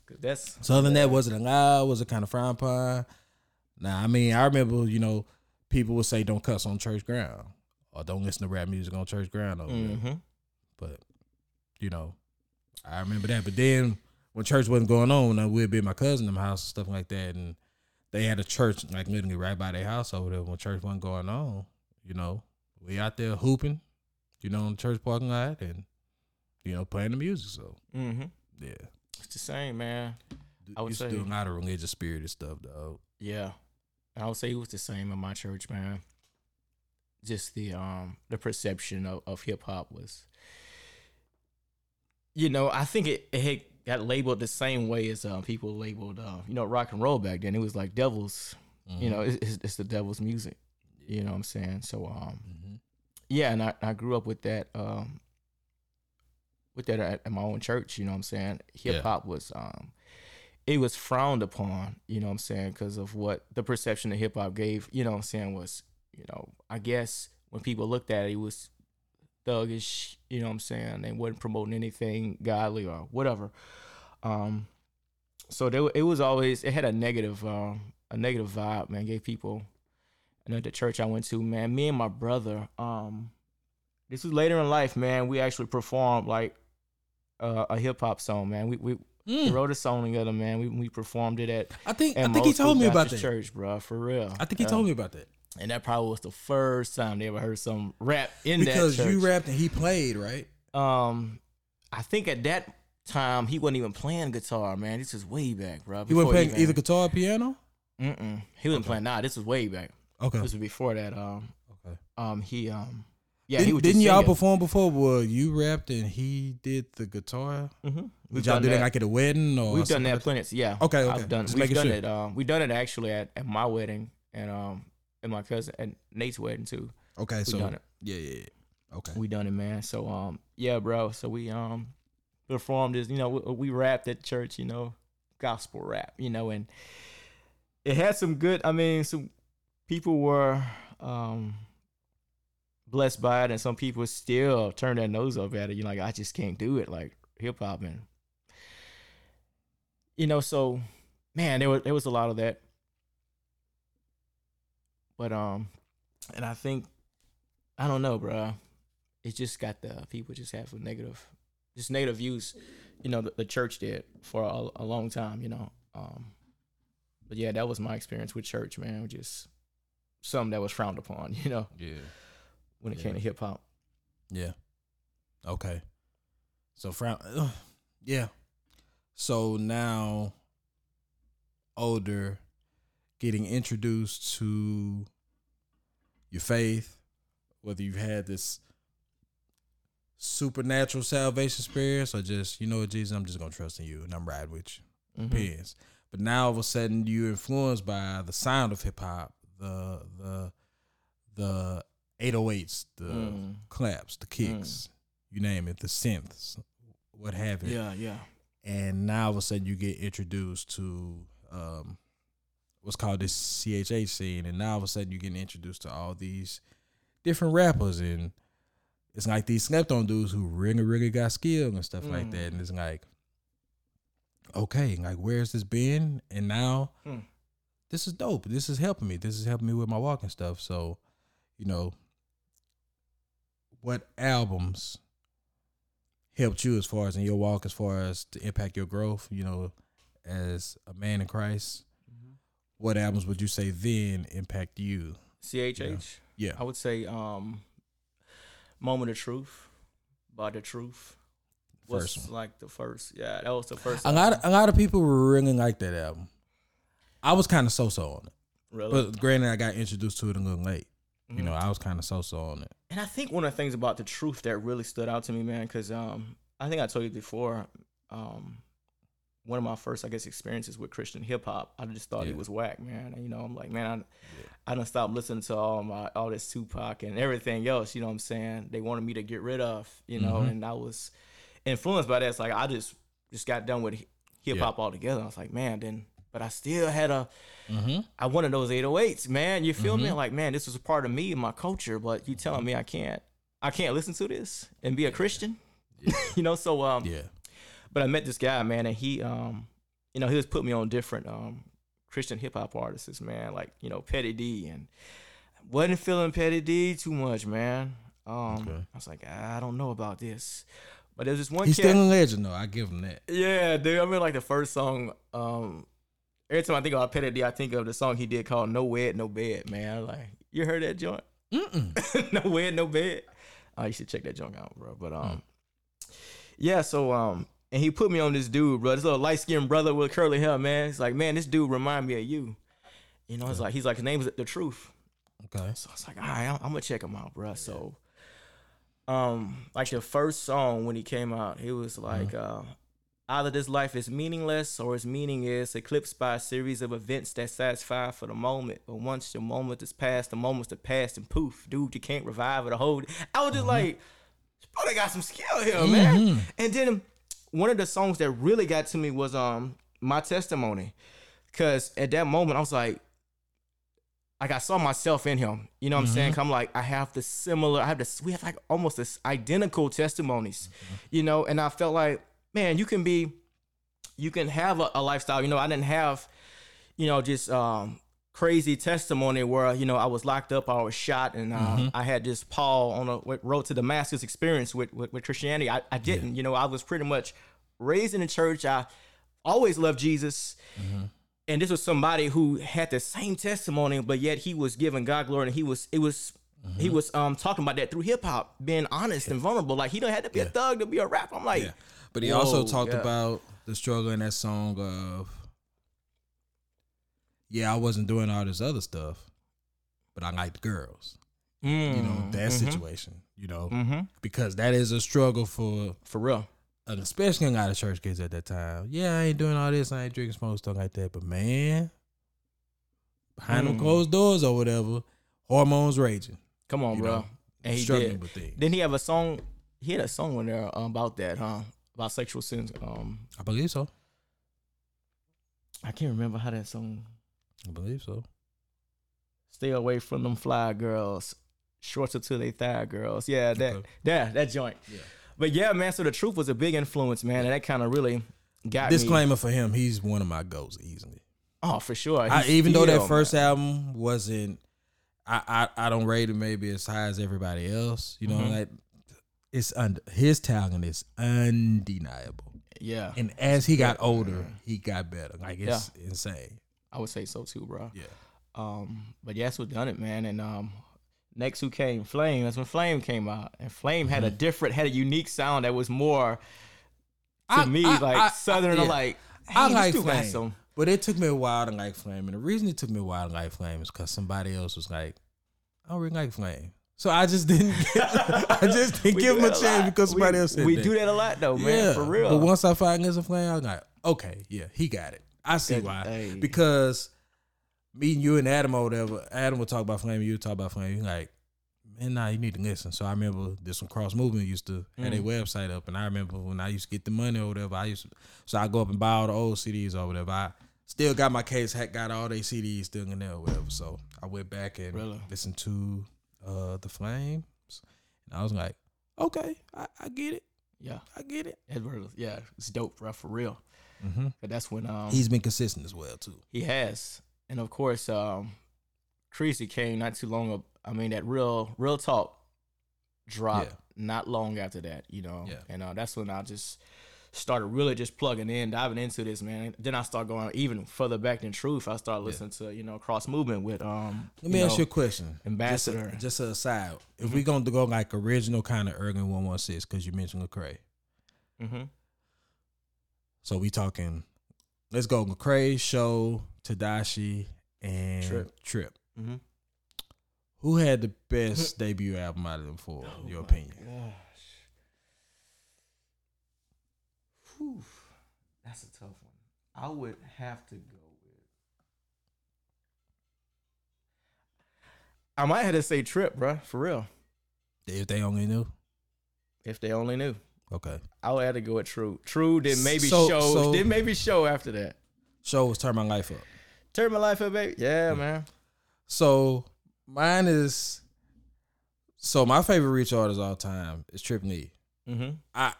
'Cause That's So other than that, was it allowed? Was it kind of frowned upon? Nah, I mean, I remember, you know, people would say don't cuss on church ground or don't listen to rap music on church ground over there. hmm But, you know, I remember that. But then when church wasn't going on, I would be at my cousin in house and stuff like that. And they had a church like literally right by their house over there when church wasn't going on. You know, we out there hooping, you know, in the church parking lot and, you know, playing the music. So, hmm yeah. It's the same, man. I would say- do a lot of religious spirited stuff, though. Yeah. I would say it was the same in my church, man. Just the um the perception of, of hip hop was you know, I think it, it had got labeled the same way as uh, people labeled uh, you know, rock and roll back then. It was like devils, you know, it's, it's the devil's music. You know what I'm saying? So um Mhm. yeah, and I, I grew up with that um with that at, at my own church, you know what I'm saying? Hip hop was um it was frowned upon, you know what I'm saying, because of what the perception that hip hop gave, you know what I'm saying, was, you know, I guess when people looked at it, it was thuggish, you know what I'm saying, they wasn't promoting anything godly or whatever. Um so there, it was always it had a negative um a negative vibe, man, gave people and at the church I went to, man, me and my brother, um, this was later in life, man. We actually performed like uh, a hip hop song, man. We we, Mm. wrote a song together, man. We we performed it at I think I think he told me about that. church, bro, for real. I think he Uh, told me about that and that probably was the first time they ever heard some rap in because that. Because you rapped and he played, right? um, I think at that time he wasn't even playing guitar, man. This is way back, bro. He wasn't playing even- either guitar or piano. Mm-mm. He wasn't Okay. playing. Nah, this was way back. Okay. This was before that. Um, Okay. um, he um, yeah, didn't he didn't y'all singing. perform before? Well, you rapped and he did the guitar. Mm-hmm. Did y'all do that like at a wedding or We've done that plenty. Yeah. Okay, okay. I've done. Just we've done sure. it. Um, we've done it actually at, at my wedding and um at my cousin and Nate's wedding too. Okay, so done it. yeah, yeah, yeah. Okay. We done it, man. So um, yeah, bro. So we um performed this. You know, we, we rapped at church. You know, gospel rap, you know, and it had some good. I mean, some people were um, blessed by it, and some people still turn their nose up at it. You're like, I just can't do it, like hip hop, and you know, so man, there was there was a lot of that, but um, and I think I don't know, bro. It just got the people just have a negative, just negative views. You know, the, the church did for a, a long time. You know, um, but yeah, that was my experience with church, man. Just something that was frowned upon. You know, Yeah. when it Yeah. came to hip hop. Yeah. Okay. So frown. ugh, yeah. So now, older, getting introduced to your faith, whether you've had this supernatural salvation experience or just you know what Jesus, I'm just gonna trust in you and I'm riding with you. Mhm. Depends. But now all of a sudden you're influenced by the sound of hip hop, the the the 808s, the Mm. claps, the kicks, you name it, the synths, what have you. Yeah, yeah. And now all of a sudden you get introduced to um, what's called this CHH scene, and now all of a sudden you're getting introduced to all these different rappers, and it's like these slept on dudes who really, really got skill and stuff like Mm. that, and it's like, okay, like where's this been? And now Hmm. This is dope. This is helping me. This is helping me with my walking stuff. So, you know, what albums helped you as far as in your walk, as far as to impact your growth, you know, as a man in Christ? What albums would you say then impact you? CHH. Yeah. I would say um Moment of Truth by The Truth. Was First one. like the first. Yeah, that was the first. A lot of, a lot of people really like that album. I was kind of so so on it. really. But granted I got introduced to it a little late. You Mhm. know, I was kind of so so on it. And I think one of the things about the truth that really stood out to me, man, because um, I think I told you before, um, one of my first, I guess, experiences with Christian hip hop, I just thought Yeah. was whack, man. And, you know, I'm like, man, I, I don't stop listening to all my all this Tupac and everything else. You know what I'm saying? They wanted me to get rid of, you know, Mhm. and I was influenced by that. It's like I just just got done with hip hop Yeah. altogether. I was like, man, then, but I still had a Mm-hmm. I wanted those 808s, man. You feel me? Mhm. Like, man, this was a part of me and my culture, but you telling me I can't I can't listen to this and be a Christian? Yeah. you know, so um Yeah. but I met this guy, man, and he um you know, he was putting me on different um Christian hip hop artists, man, like, you know, Pettidee and wasn't feeling Pettidee too much, man. Um Okay. I was like, I don't know about this. But there's this one He's still a legend though. I give him that. yeah, dude. I mean, like the first song. Um, every time I think about Petty I think of the song he did called "No Wed, No Bed." Man, like you heard that joint? Mm-mm. no wed, no bed. Oh, you should check that joint out, bro. But um, yeah. So um, and he put me on this dude, bro. This little light skinned brother with curly hair, man. He's like, man, this dude remind me of you. You know, it's like he's like his name is the truth. Okay. So I was like, all right, I'm, I'm gonna check him out, bro. So, um, like the first song when he came out, he was like, uh, either this life is meaningless or its meaning is eclipsed by a series of events that satisfy for the moment. But once the moment is past, the moment's the past, and poof, dude, you can't revive it or hold it. I was just like, bro, they got some skill here, man. Mhm. And then one of the songs that really got to me was um my testimony, because at that moment I was like, like I saw myself in him. You know what I'm saying? 'Cause I'm like, I have the similar, I have this, we have like almost this identical testimonies, you know. And I felt like, man, you can be, you can have a, a lifestyle. You know, I didn't have, you know, just um crazy testimony where you know I was locked up, I was shot, and uh, I had this Paul on a what, road to Damascus experience with with, with Christianity. I, I didn't, you know, I was pretty much raised in the church. I always loved Jesus. And this was somebody who had the same testimony, but yet he was giving God glory, and he was it was he was um talking about that through hip hop, being honest and vulnerable. Like he don't have to be a thug to be a rapper. I'm like, Yeah. But he also talked yeah. about the struggle in that song of Yeah, I wasn't doing all this other stuff, but I liked girls. You know, that situation, you know, mm-hmm. because that is a struggle for for real. and especially a lot of church kids at that time. Yeah, I ain't doing all this, I ain't drinking smoke stuff like that. But man, behind them Mm. closed doors or whatever, hormones raging. Come on, bro. know, and he struggling did. with things. Didn't he have a song? He had a song in there um, about that, huh? About sexual sins. Um, I believe so. I can't remember how that song. I believe so. Stay away from them fly girls. Shorts until they thigh girls. Yeah, that Okay. yeah, that joint. Yeah. But yeah, man. So the truth was a big influence, man, and that kind of really got me. Disclaimer for him: he's one of my goats easily. Oh, for sure. I, even though that first man. album wasn't, I, I I don't rate it maybe as high as everybody else. You know, Mhm. like it's und- his talent is undeniable. yeah, And as he got older, he got better. Like it's insane. I would say so too, bro. Yeah. Um, but yeah, that's what done it, man. And um, next who came, Flame. That's when Flame came out, and Flame had a different, had a unique sound that was more to Mm-hmm. I- me I- like I- southern, yeah. like hey, I like Flame. some- But it took me a while to like Flame, and the reason it took me a while to like Flame is because somebody else was like, "I don't really like Flame," so I just didn't. I just didn't give him a chance because somebody we, else said We that. do that a lot though, man. For real. But once I find this a flame, I'm like, okay, yeah, he got it. I see why. hey. Because me and you and Adam or whatever, Adam would talk about flame, you would talk about flame. You're like, man, nah, you need to listen. So I remember this one cross movement used to have their Mm. website up, and I remember when I used to get the money or whatever, I used to, so I go up and buy all the old CDs or whatever. I still got my case, had got all their CDs still in there or whatever. So I went back and Really? listened to uh the Flames, and I was like, okay, I, I get it, yeah, I get it. Edward, yeah, it's dope, bro, for real. Mm-hmm. But that's when um He's been consistent as well too. He has, and of course, um, Creasy came not too long. Up, I mean, that real, real talk dropped Yeah. not long after that. You know, Yeah. and uh, that's when I just started really just plugging in, diving into this, man. Then I start going even further back than Truth. I started listening to you know Cross Movement with um. Let me you ask know, you a question. Ambassador. Mm-hmm. Just a, just aside. If we're gonna go like original kind of Ergen one one six, because you mentioned Lecrae. mhm. So we talking. Let's go Lecrae, Sho, Tedashii, and Trip. Trip. Mhm. Who had the best debut album out of them for Oh your opinion? Gosh. Whew. That's a tough one. I would have to go with. I might have to say Trip, bruh, for real. If they only knew. If they only knew. Okay. I would have to go with True. True, then maybe So- Sho. so- then maybe Sho after that. Sho was turn my life up. Turn my life up, baby. Yeah, man. So mine is. So my favorite Reach artist all time is Trip Lee. Mm-hmm. I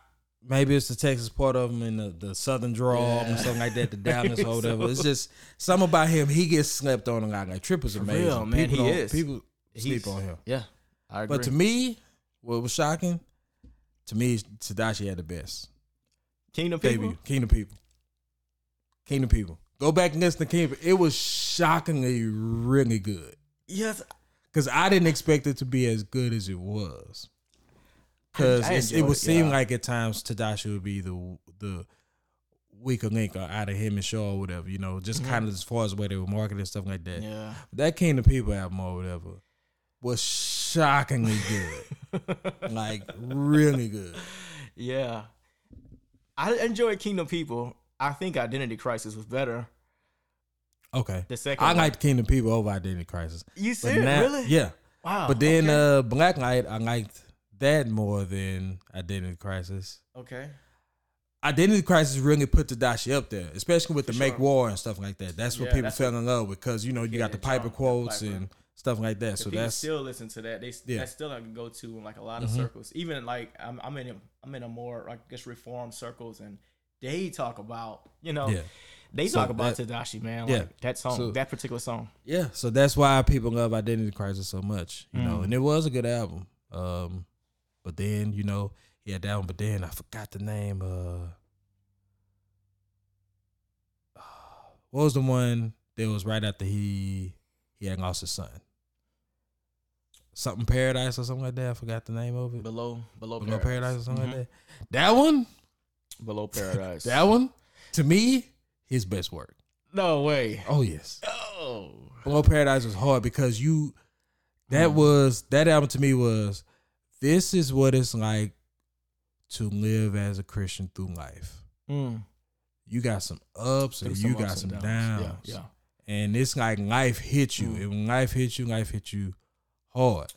maybe it's the Texas part of him and the, the Southern drawl Yeah. and something like that, the Dallas or whatever. It's just something about him. He gets slept on a lot. Like Trip is amazing. real, man, People he is. People sleep He's- on him. Yeah, I agree. But to me, what was shocking, to me, Tedashii had the best Kingdom People. debut. Kingdom People. Kingdom People. Go back against the to Kingdom. It was shockingly really good. Yes, Cause I didn't expect it to be as good as it was. Cause I it's- it would seem yeah. like at times Tedashii would be the the weaker link out of him and Sho or whatever, you know, just Mhm. kind of as far as way they were marketing and stuff like that. yeah. That Kingdom People album or whatever was shockingly good. like really good. Yeah. I enjoyed Kingdom People. I think Identity Crisis was better. Okay. The second I one. liked Kingdom People over Identity Crisis. You said really? Yeah. Wow. But then okay. uh Black Light, I liked that more than Identity Crisis. okay. Identity Crisis really put Tedashii up there, especially with the For Make. War and stuff like that. That's what Yeah, people that's fell in love with because you know you Yeah, got the Piper quotes Piper. and stuff like that. If So that's still listen to that. They Yeah. that's still like go to in like a lot of Mhm. circles. Even like I'm, I'm in a, I'm in a more I guess reform circles and they talk about you know yeah, they So talk about that- Tedashii man yeah. that song So- that particular song. yeah. So that's why people love Identity Crisis so much, you know. Mm. And it was a good album. Um, but then you know he had that one, but then I forgot the name. Uh, what was the one that was right after he he had lost his son? Something Paradise or something like that. I forgot the name of it. Below below, Below Paradise or something Mhm. like that. That one, Below Paradise. that one, to me, his best work. no way. Oh yes, Oh. Below Paradise was hard because you. That Mhm. was that album to me was. This is what it's like to live as a Christian through life. Mm. You got some ups and you got some and downs. Yeah, yeah. And it's like life hits you. Mm. And when life hits you, life hits you hard.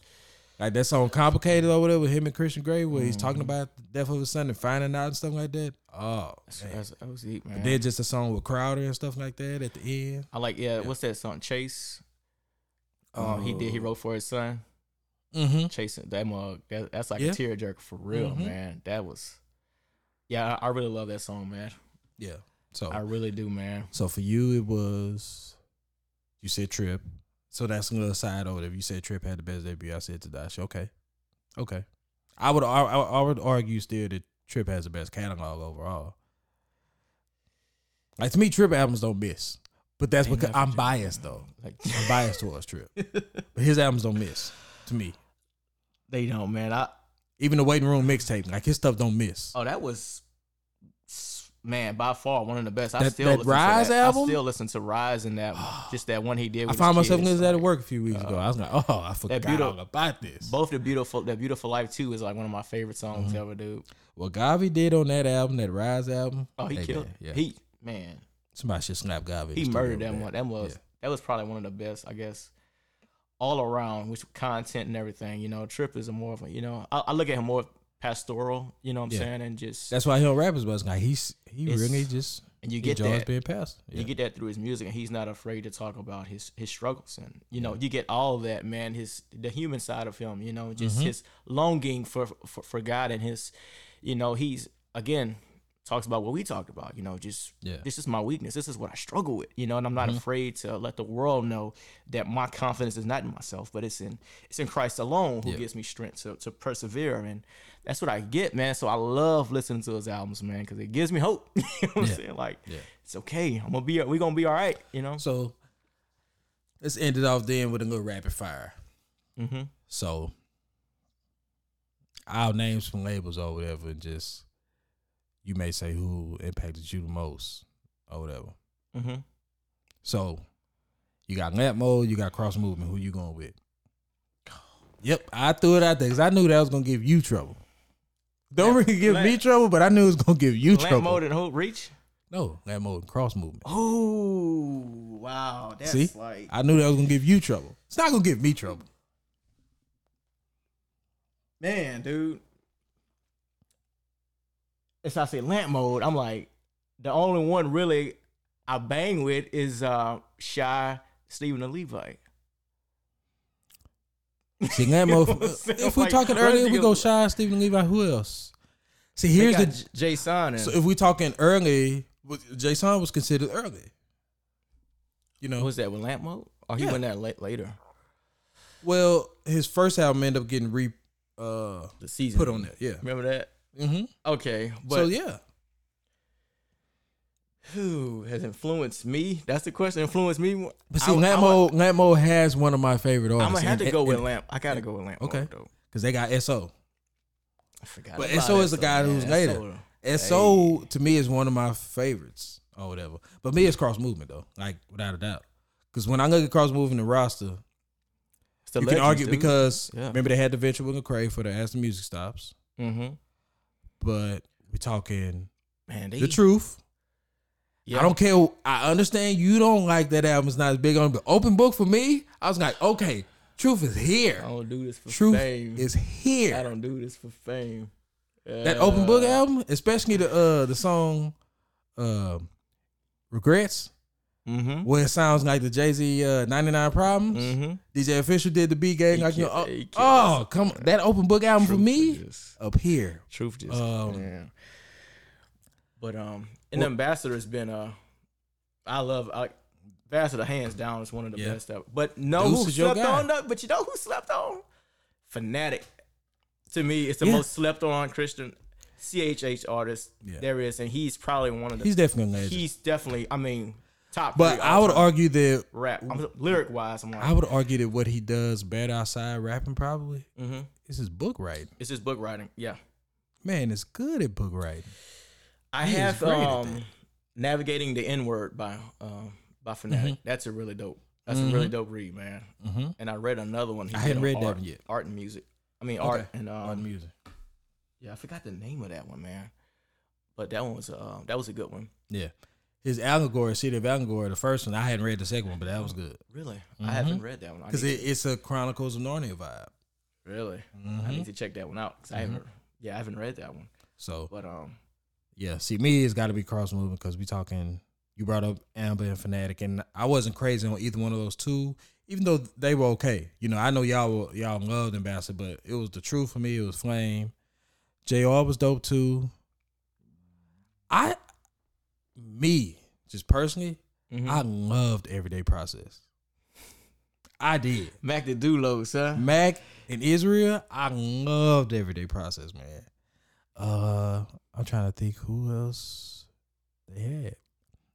Like that song "Complicated" or whatever with him and Christian Grey, where he's talking about the death of his son and finding out and stuff like that. Oh, That's, that's, that was deep, man. But then just a song with Crowder and stuff like that at the end. I like yeah, What's that song? Chase. Um, he did. He Oh. wrote for his son. Mm-hmm. Chasing that mug. That, that's like Yeah. a tearjerker for real, Mhm. man. That was. Yeah, I, I really love that song, man. Yeah. So I really do, man. so for you it was you said Trip. So that's another side over there. You said Trip had the best debut. I said Tedashii. Okay. Okay. I would I, I would argue still that Trip has the best catalog overall. Like to me, Trip albums don't miss. But that's They because I'm biased though. Like I'm biased towards Trip. But his albums don't miss to me. they don't, man. I Even the waiting room mixtape, like his stuff don't miss. oh that was man by far one of the best. I That- still that listen Rise to that. album? I still listen to Rise and that just that one he did. I With found myself listening to that at work a few weeks ago. I was like, oh, I forgot beautiful- all about this. Both the beautiful that beautiful life too is like one of my favorite songs Mm-hmm. ever, dude. What Gavi did on that album, that Rise album, Oh, he hey, killed. man, Yeah, He man, somebody should snap Gavi. he murdered that one. That was Yeah. that was probably one of the best, I guess, all around, with content and everything. You know, Trip is a more of a you know, I, I look at him more pastoral. You know what I'm Yeah. saying, and just That's why he don't rap as much. Like he's he really just and you get enjoys that. being passed. Yeah. You get that through his music, and he's not afraid to talk about his his struggles, and you know you get all that, man. His the human side of him, you know, just Mhm. his longing for, for for God and his, you know, he's again talks about what we talked about, you know, just Yeah. this is my weakness, this is what I struggle with, you know, and I'm not afraid to let the world know that my confidence is not in myself, but it's in it's in Christ alone who Yeah. gives me strength to to persevere, and that's what I get, man. So I love listening to his albums, man, because it gives me hope. you know what Yeah. I'm saying? Like Yeah. it's okay. I'm gonna be. We're gonna be all right. You know. So let's end it off then with a little rapid fire. Mm-hmm. So I'll name some labels or whatever, and just you may say who impacted you the most or whatever. Mm-hmm. So you got lamp mode, you got cross movement. Who you going with? Yep, I threw it out there because I knew that was gonna give you trouble. Don't Lamp- really give me trouble, but I knew it was gonna give you Lamp trouble. mode and hope reach. No, lamp mode, and cross movement. Oh wow, that's See? like I knew that was gonna give you trouble. It's not gonna give me trouble. man, dude. As I say lamp mode, I'm like the only one really I bang with is uh Shai Stephen the Levite. See, lamp mode. If we're Like, talking earlier, we go Shai Stephen Levi. Who else? See, here's the. Json So if we're talking early, Json was considered early. You know, was that with lamp mode? Or he Yeah. went that late later. well, his first album ended up getting re uh The season put on that. Yeah. Remember that? Mm-hmm. Okay, but So yeah, who has influenced me? That's the question. Influenced me. but see, I- Lamp I- Mode, has one of my favorite artists. I'm gonna have to and- go with and- lamp. I gotta go with lamp. Okay. because they got So. I forgot. But SO is the guy man. who's later. SO. So to me is one of my favorites or whatever. But me, it's cross movement though, like without a doubt. Because when I look at cross movement the roster, you legends, can argue dude. because Yeah. remember they had the venture with Lecrae for the As the Music Stops, Mhm. But we're talking man, they, the truth. Yeah. I don't care. I understand you don't like that album. It's not as big on, but open book for me. I was like, okay, truth is here. I don't do this for Truth fame. is here. I don't do this for fame. That open book Uh, album, especially the uh the song, uh, regrets. Mhm. where it sounds like the Jay Z uh, 99 Problems. Mhm. DJ Official did the B gang. Like, you know, oh, oh, come that open book album for me just- up here. Truth just. Um. But um, and Well- Ambassador has been uh, I love I, Ambassador hands down is one of the Yeah. best ever. But no, who who is your slept on? No, but you know who slept on? Phanatik. To me, it's the Yeah. most slept on Christian CHH artist Yeah. there is, and he's probably one of the. He's definitely. He's definitely. I mean, top. but I would argue that rap. I'm, lyric wise, I'm like, I would argue that what he does better outside rapping probably hmm is his book writing. it's just book writing. Yeah, Man, it's good at book writing. I He have um navigating the N word by um by Phanatik. Mhm. That's a really dope. That's a really dope read, man. Mm-hmm. And I read another one. he I hadn't read that art, one yet. Art and music. I mean Okay. art and um, On music. yeah, I forgot the name of that one, man. But that one was uh that was a good one. Yeah. His Allegory, City of Allegory, the first one, I hadn't read the second one, but that was good. Really, Mhm. I haven't read that one. Because it, it's a Chronicles of Narnia vibe. Really? I Mhm. need to check that one out because I haven't. Yeah, I haven't read that one. So But um, yeah, see me, it's got to be cross moving because we talking. You brought up Amber and Phanatik, and I wasn't crazy on either one of those two, even though they were okay. You know, I know y'all were, y'all loved Ambassador, but it was the truth for me. It was Flame. Jr. was dope too. I, me, just personally, mhm. I loved Everyday Process. I did. Mac the Doulos, huh? Mac and Israel, I loved Everyday Process, man. Uh, I'm trying to think who else they had.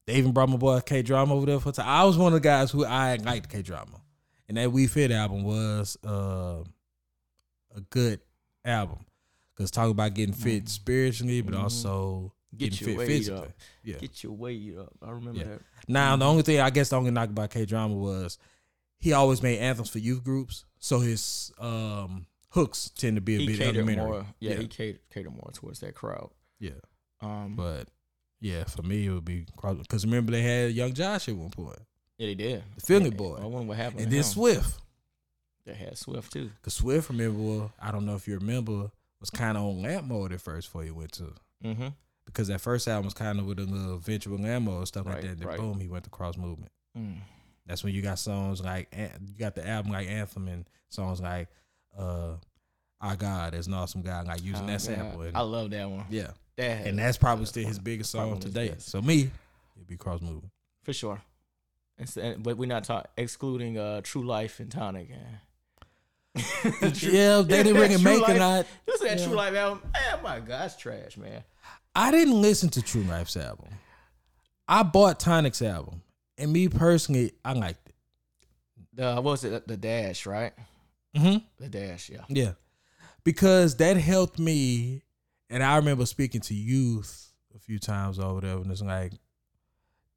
They even brought my boy K Drama over there for time. I was one of the guys who I liked K Drama, and that We Fit album was uh, a good album because talk about getting fit Mhm. spiritually, but Mhm. also Get your fit weight physically. up. Yeah. Get your weight up. I remember Yeah. that. Now, the Mhm. only thing I guess the only knock about K Drama was he always made anthems for youth groups, so his um, hooks tend to be a He bit elementary. more. Yeah, Yeah. he catered, catered more towards that crowd. Yeah, Um, but yeah, for me it would be because remember they had Young Josh at one point, yeah, they did. the Philly Yeah, boy, I wonder what happened. and then him. Swift. They had Swift too. Cause Swift, remember, I don't know if you remember, was kind of on lamp mode at first before he went to Mm-hmm. Because that first album was kind of with a little venture mode and stuff like Right, that. And then right. boom, he went to cross movement. Mm. That's when you got songs like you got the album like Anthem and songs like uh Our God is an awesome guy, like using Oh, that God. sample. And, I love that one. yeah. That And that's probably still his biggest song today. So me, it'd be cross movement. for sure. It's, and- but we're not talking excluding uh, True Life and Tonic. And Yeah, they didn't bring it make Life- it not. Listen to that Yeah. True Life album. Man, my God, that's trash, man. I didn't listen to True Life's album. I bought Tonic's album. And me personally, I liked it. The what was it? The Dash, right? Mm-hmm. The Dash, yeah. Yeah. Because that helped me. And I remember speaking to youth a few times or whatever. And it's like,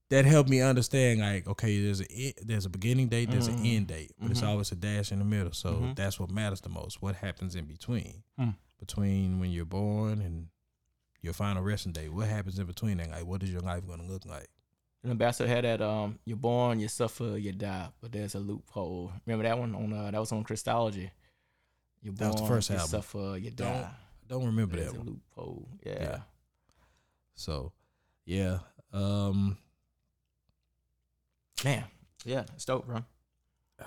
that helped me understand, like, okay, there's a there's a beginning date, there's an Mhm. end date, but it's Mhm. always a dash in the middle. So Mhm. that's what matters the most. What happens in between, Hmm. between when you're born and your final resting day. What happens in between that? Like, what is your life going to look like? And Ambassador had that um you're born, you suffer, you die. But there's a loophole. Remember that one on uh, that was on Christology. You're born, That was the first you album. suffer, you Don't- die. I don't remember There's that a one. loophole. Yeah. Yeah. So, yeah. Um, Man. Yeah, it's dope, bro.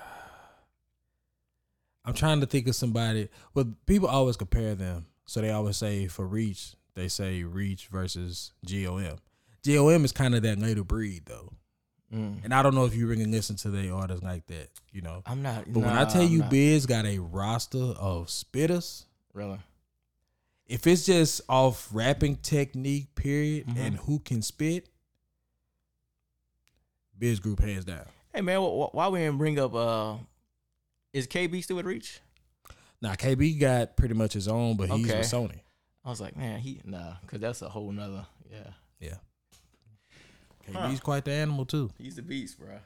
I'm trying to think of somebody. Well, people always compare them. So they always say for Reach, they say Reach versus GOM. GOM is kind of that later breed though. Mm. And I don't know if you really listen to the artists like that, you know. I'm not. But when I tell I'm you not. Biz got a roster of spitters, really, if it's just off rapping technique, period, Mhm. and who can spit, Biz group hands down. hey man, wh- wh- why we didn't bring up? uh Is KB still at Reach? Now KB got pretty much his own, but he's Okay. with Sony. I was like, man, he nah, cause that's a whole nother. Yeah, Yeah. Huh. KB's quite the animal too. he's the beast, bro. I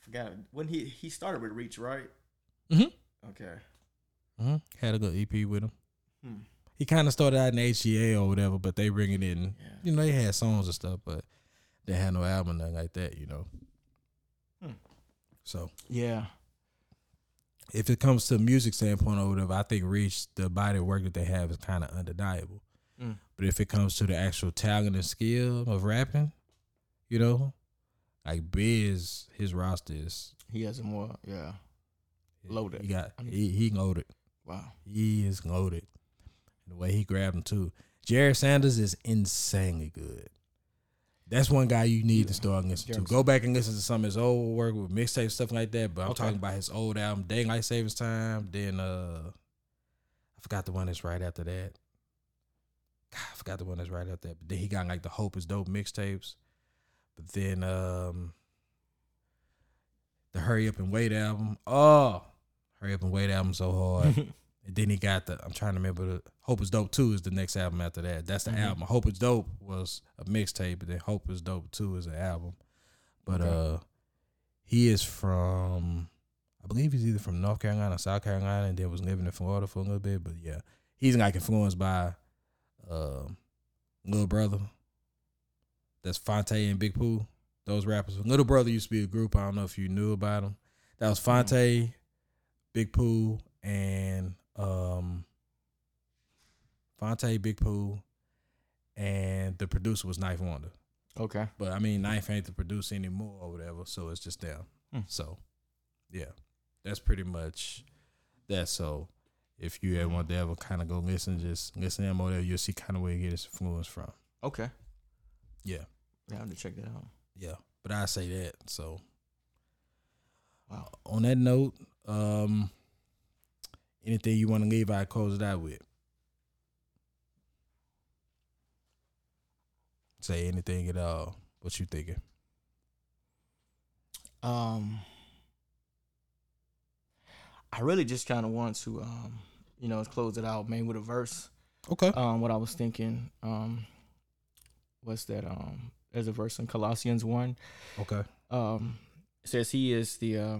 forgot when he he started with Reach, right? Mm-hmm. Okay. Mm-hmm. Had a good EP with him. Hmm. He kind of started out in HGA or whatever, but they bring it in. Yeah. You know, they had songs and stuff, but they had no album nothing like that. You know. Hmm. So Yeah. If it comes to music standpoint or whatever, I think Reach the body of work that they have is kind of undeniable. Mm. But if it comes to the actual talent and skill of rapping, you know, like Biz, his roster is He has more. Yeah. Loaded. He got he he loaded. Wow. He is loaded. The way he grabbed him too. Jered Sanders is insanely good. That's one guy you need to start listening to. Go back and listen to some of his old work with mixtape stuff like that. But I'm Okay. talking about his old album, Daylight Savings Time. Then uh, I forgot the one that's right after that. God, I forgot the one that's right after that. But then he got like the Hope is Dope mixtapes. But then um, the Hurry Up and Wait album. Oh, Hurry Up and Wait album so hard. And then he got the I'm trying to remember the Hope is Dope 2 is the next album after that. That's the Mhm. album. Hope is Dope was a mixtape, but then Hope is Dope 2 is an album. But Okay. uh he is from I believe he's either from North Carolina or South Carolina and then was living in Florida for a little bit. But yeah. He's like influenced by um Little Brother. That's Phonte and Big Pooh. Those rappers. Little Brother used to be a group. I don't know if you knew about them. That was Phonte, Big Pooh and um Phonte Big Pooh and the producer was 9th Wonder. Okay. But I mean Knife ain't the producer anymore or whatever, so it's just them. Hmm. So yeah. That's pretty much that. So if you ever want to ever kind of go listen, just listen to him over there, you'll see kind of where he get his influence from. Okay. Yeah. Yeah, I have to check that out. Yeah. But I say that. So Wow. on that note, um, anything you want to leave, I close it out with. Say anything at all. What you thinking? Um, I really just kind of want to, um, you know, close it out, man, with a verse. Okay. Um, what I was thinking, um, was that um, there's a verse in Colossians one. Okay. Um, it says he is the uh,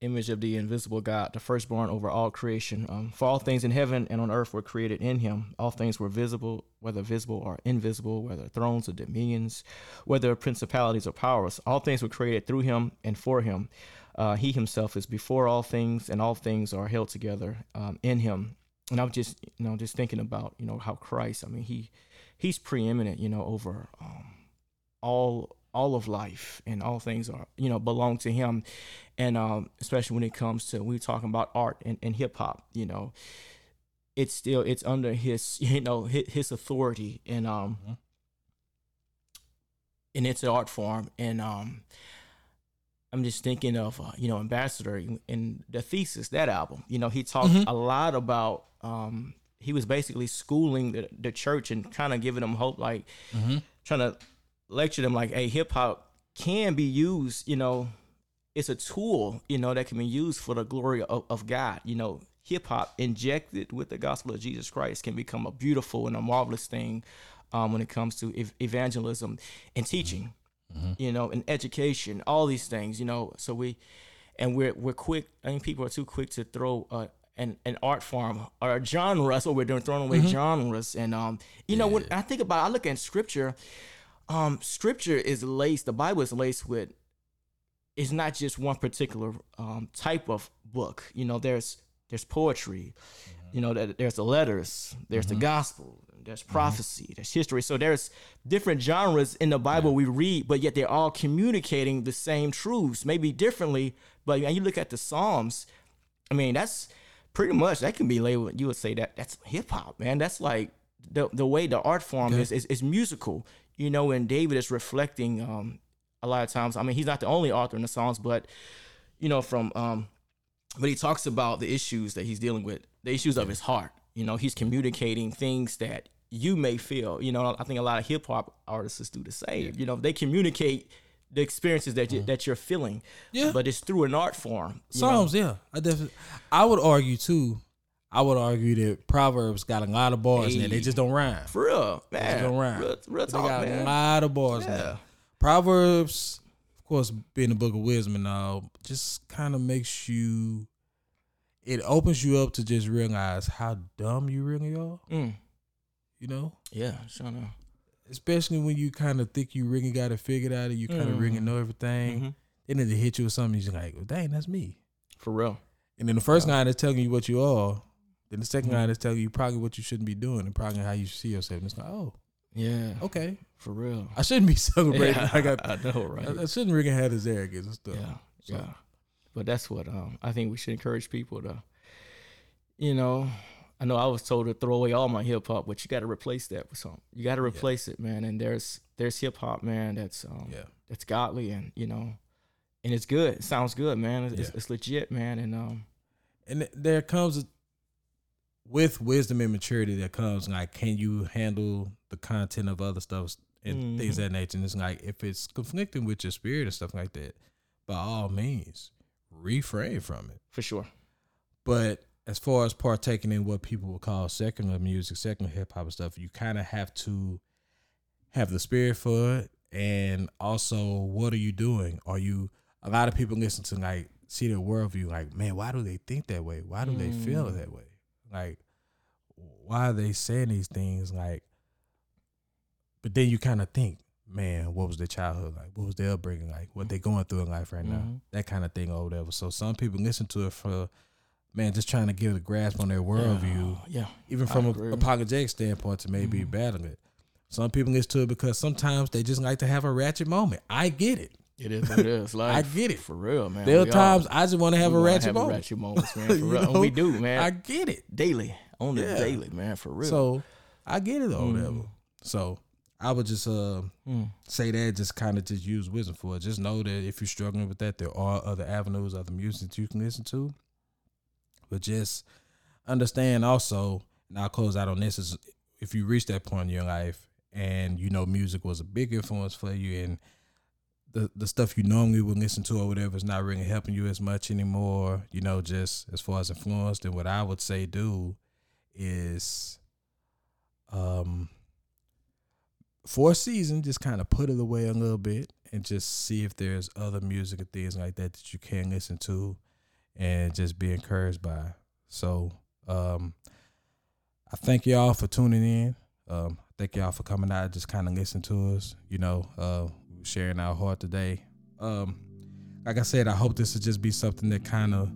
image of the invisible God, the firstborn over all creation. Um, for all things in heaven and on earth were created in him. All things were visible, whether visible or invisible, whether thrones or dominions, whether principalities or powers. All things were created through him and for him. Uh, he himself is before all things, and all things are held together um, in him. And I'm just, you know, just thinking about, you know, how Christ. I mean, he, he's preeminent, you know, over um, all all of life and all things are you know belong to him and um especially when it comes to we're talking about art and, and hip-hop you know it's still it's under his you know his, his authority and um Mhm. and it's an art form and um i'm just thinking of uh, you know ambassador in the thesis that album you know he talked Mhm. a lot about um he was basically schooling the, the church and kind of giving them hope like Mm-hmm. trying to lecture them like, hey, hip hop can be used, you know, it's a tool, you know, that can be used for the glory of, of God. You know, hip hop injected with the gospel of Jesus Christ can become a beautiful and a marvelous thing um, when it comes to ev- evangelism and teaching, Mhm. you know, and education, all these things, you know. So we, and we're we're quick. I think people are too quick to throw uh, an an art form or a genre. That's what we're doing, throwing away genres. And um, you know, when I think about, I look at scripture. Um, scripture is laced. The Bible is laced with. It's not just one particular um type of book. You know, there's there's poetry. You know, that there's the letters. There's the gospel. There's prophecy. There's history. So there's different genres in the Bible we read, but yet they're all communicating the same truths, maybe differently. But when you look at the Psalms, I mean, that's pretty much that can be labeled. You would say that that's hip hop, man. That's like the the way the art form is, is is musical, you know. And David is reflecting um a lot of times. I mean, he's not the only author in the Psalms, but you know, from um, but he talks about the issues that he's dealing with, the issues of his heart. You know, he's communicating things that you may feel. You know, I think a lot of hip hop artists do the same. You know, they communicate the experiences that you, that you're feeling. Yeah. but it's through an art form. you know? Psalms, yeah. I definitely. I would argue too. I would argue that Proverbs got a lot of bars in there. They just don't rhyme. For real, man. don't rhyme. Real, real They talk, got a lot of bars in Yeah. there. Proverbs, of course, being the book of wisdom and all, just kind of makes you. It opens you up to just realize how dumb you really are. Mm. You know, Yeah, sure know. especially when you kind of think you really got it figured out and you kind of really Mhm. know everything. Mhm. Then it hit you with something. You're like, well, dang, that's me. For real. And then the first line is telling you what you are. Then the 2nd Mhm. line is telling you probably what you shouldn't be doing and probably how you see yourself. And it's like, oh, Yeah. okay. For real. I shouldn't be celebrating. Yeah, I, I know, right? I, I shouldn't really have this arrogance and stuff. Yeah, So- yeah. But that's what um, I think we should encourage people to, you know, I know I was told to throw away all my hip hop, but you got to replace that with something. You got to replace it, man. And there's there's hip hop, man. That's um, Yeah. that's godly and you know, and it's good. It sounds good, man. It's, it's, Yeah. it's legit, man. And um, And there comes a- with wisdom and maturity that comes like, can you handle the content of other stuff and things of that nature? And it's like, if it's conflicting with your spirit and stuff like that, by all means, refrain from it. for sure. But as far as partaking in what people would call secular music, secular hip hop and stuff, you kind of have to have the spirit for it. And also, what are you doing? Are you, a lot of people listen to like, see their worldview, like, man, why do they think that way? Why do they feel Mm. that way? Like, why are they saying these things? Like, but then you kind of think, man, what was their childhood like? What was their upbringing like? What they going through in life right now? Mhm. That kind of thing or whatever. So some people listen to it for man, just trying to get a grasp on their worldview, Yeah. even from agree. a apologetic standpoint, to maybe Mhm. battle it. Some people listen to it because sometimes they just like to have a ratchet moment. I get it. It is what it is. Like I get it. for real, man. There are We all- times I just want to have a ratchet have moment. ratchet moments, man. For real. Know? we do, man. I get it. daily, on the Yeah. daily, man. For real. So I get it or Mm. whatever. So I would just uh, Mm. say that, just kind of just use wisdom for it. Just know that if you're struggling with that, there are other avenues, other music that you can listen to. But just understand also, and I'll close out on this: is if you reach that point in your life and you know music was a big influence for you, and the the stuff you normally would listen to or whatever is not really helping you as much anymore. You know, just as far as influence, then what I would say do is, um, for a season, just kind of put it away a little bit and just see if there's other music and things like that that you can listen to and just be encouraged by. So, um, I thank y'all for tuning in. Um, thank y'all for coming out, just kind of listening to us. You know, uh, sharing our heart today. Um, like I said, I hope this will just be something that kind of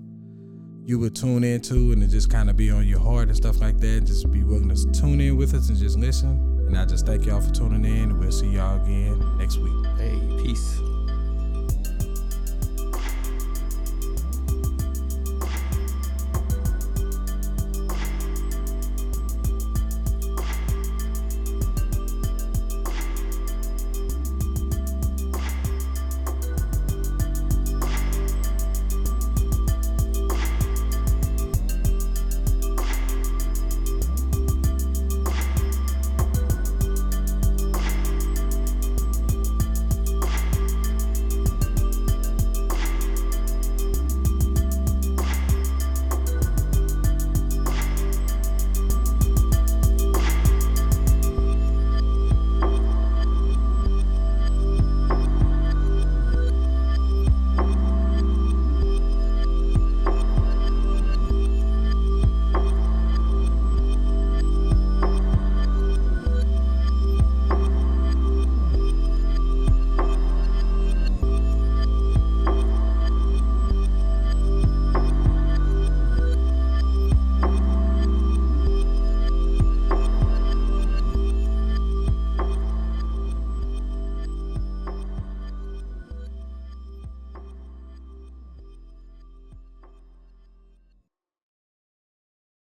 you would tune into and it just kind of be on your heart and stuff like that. Just be willing to tune in with us and just listen. And I just thank y'all for tuning in. We'll see y'all again next week. Hey, peace.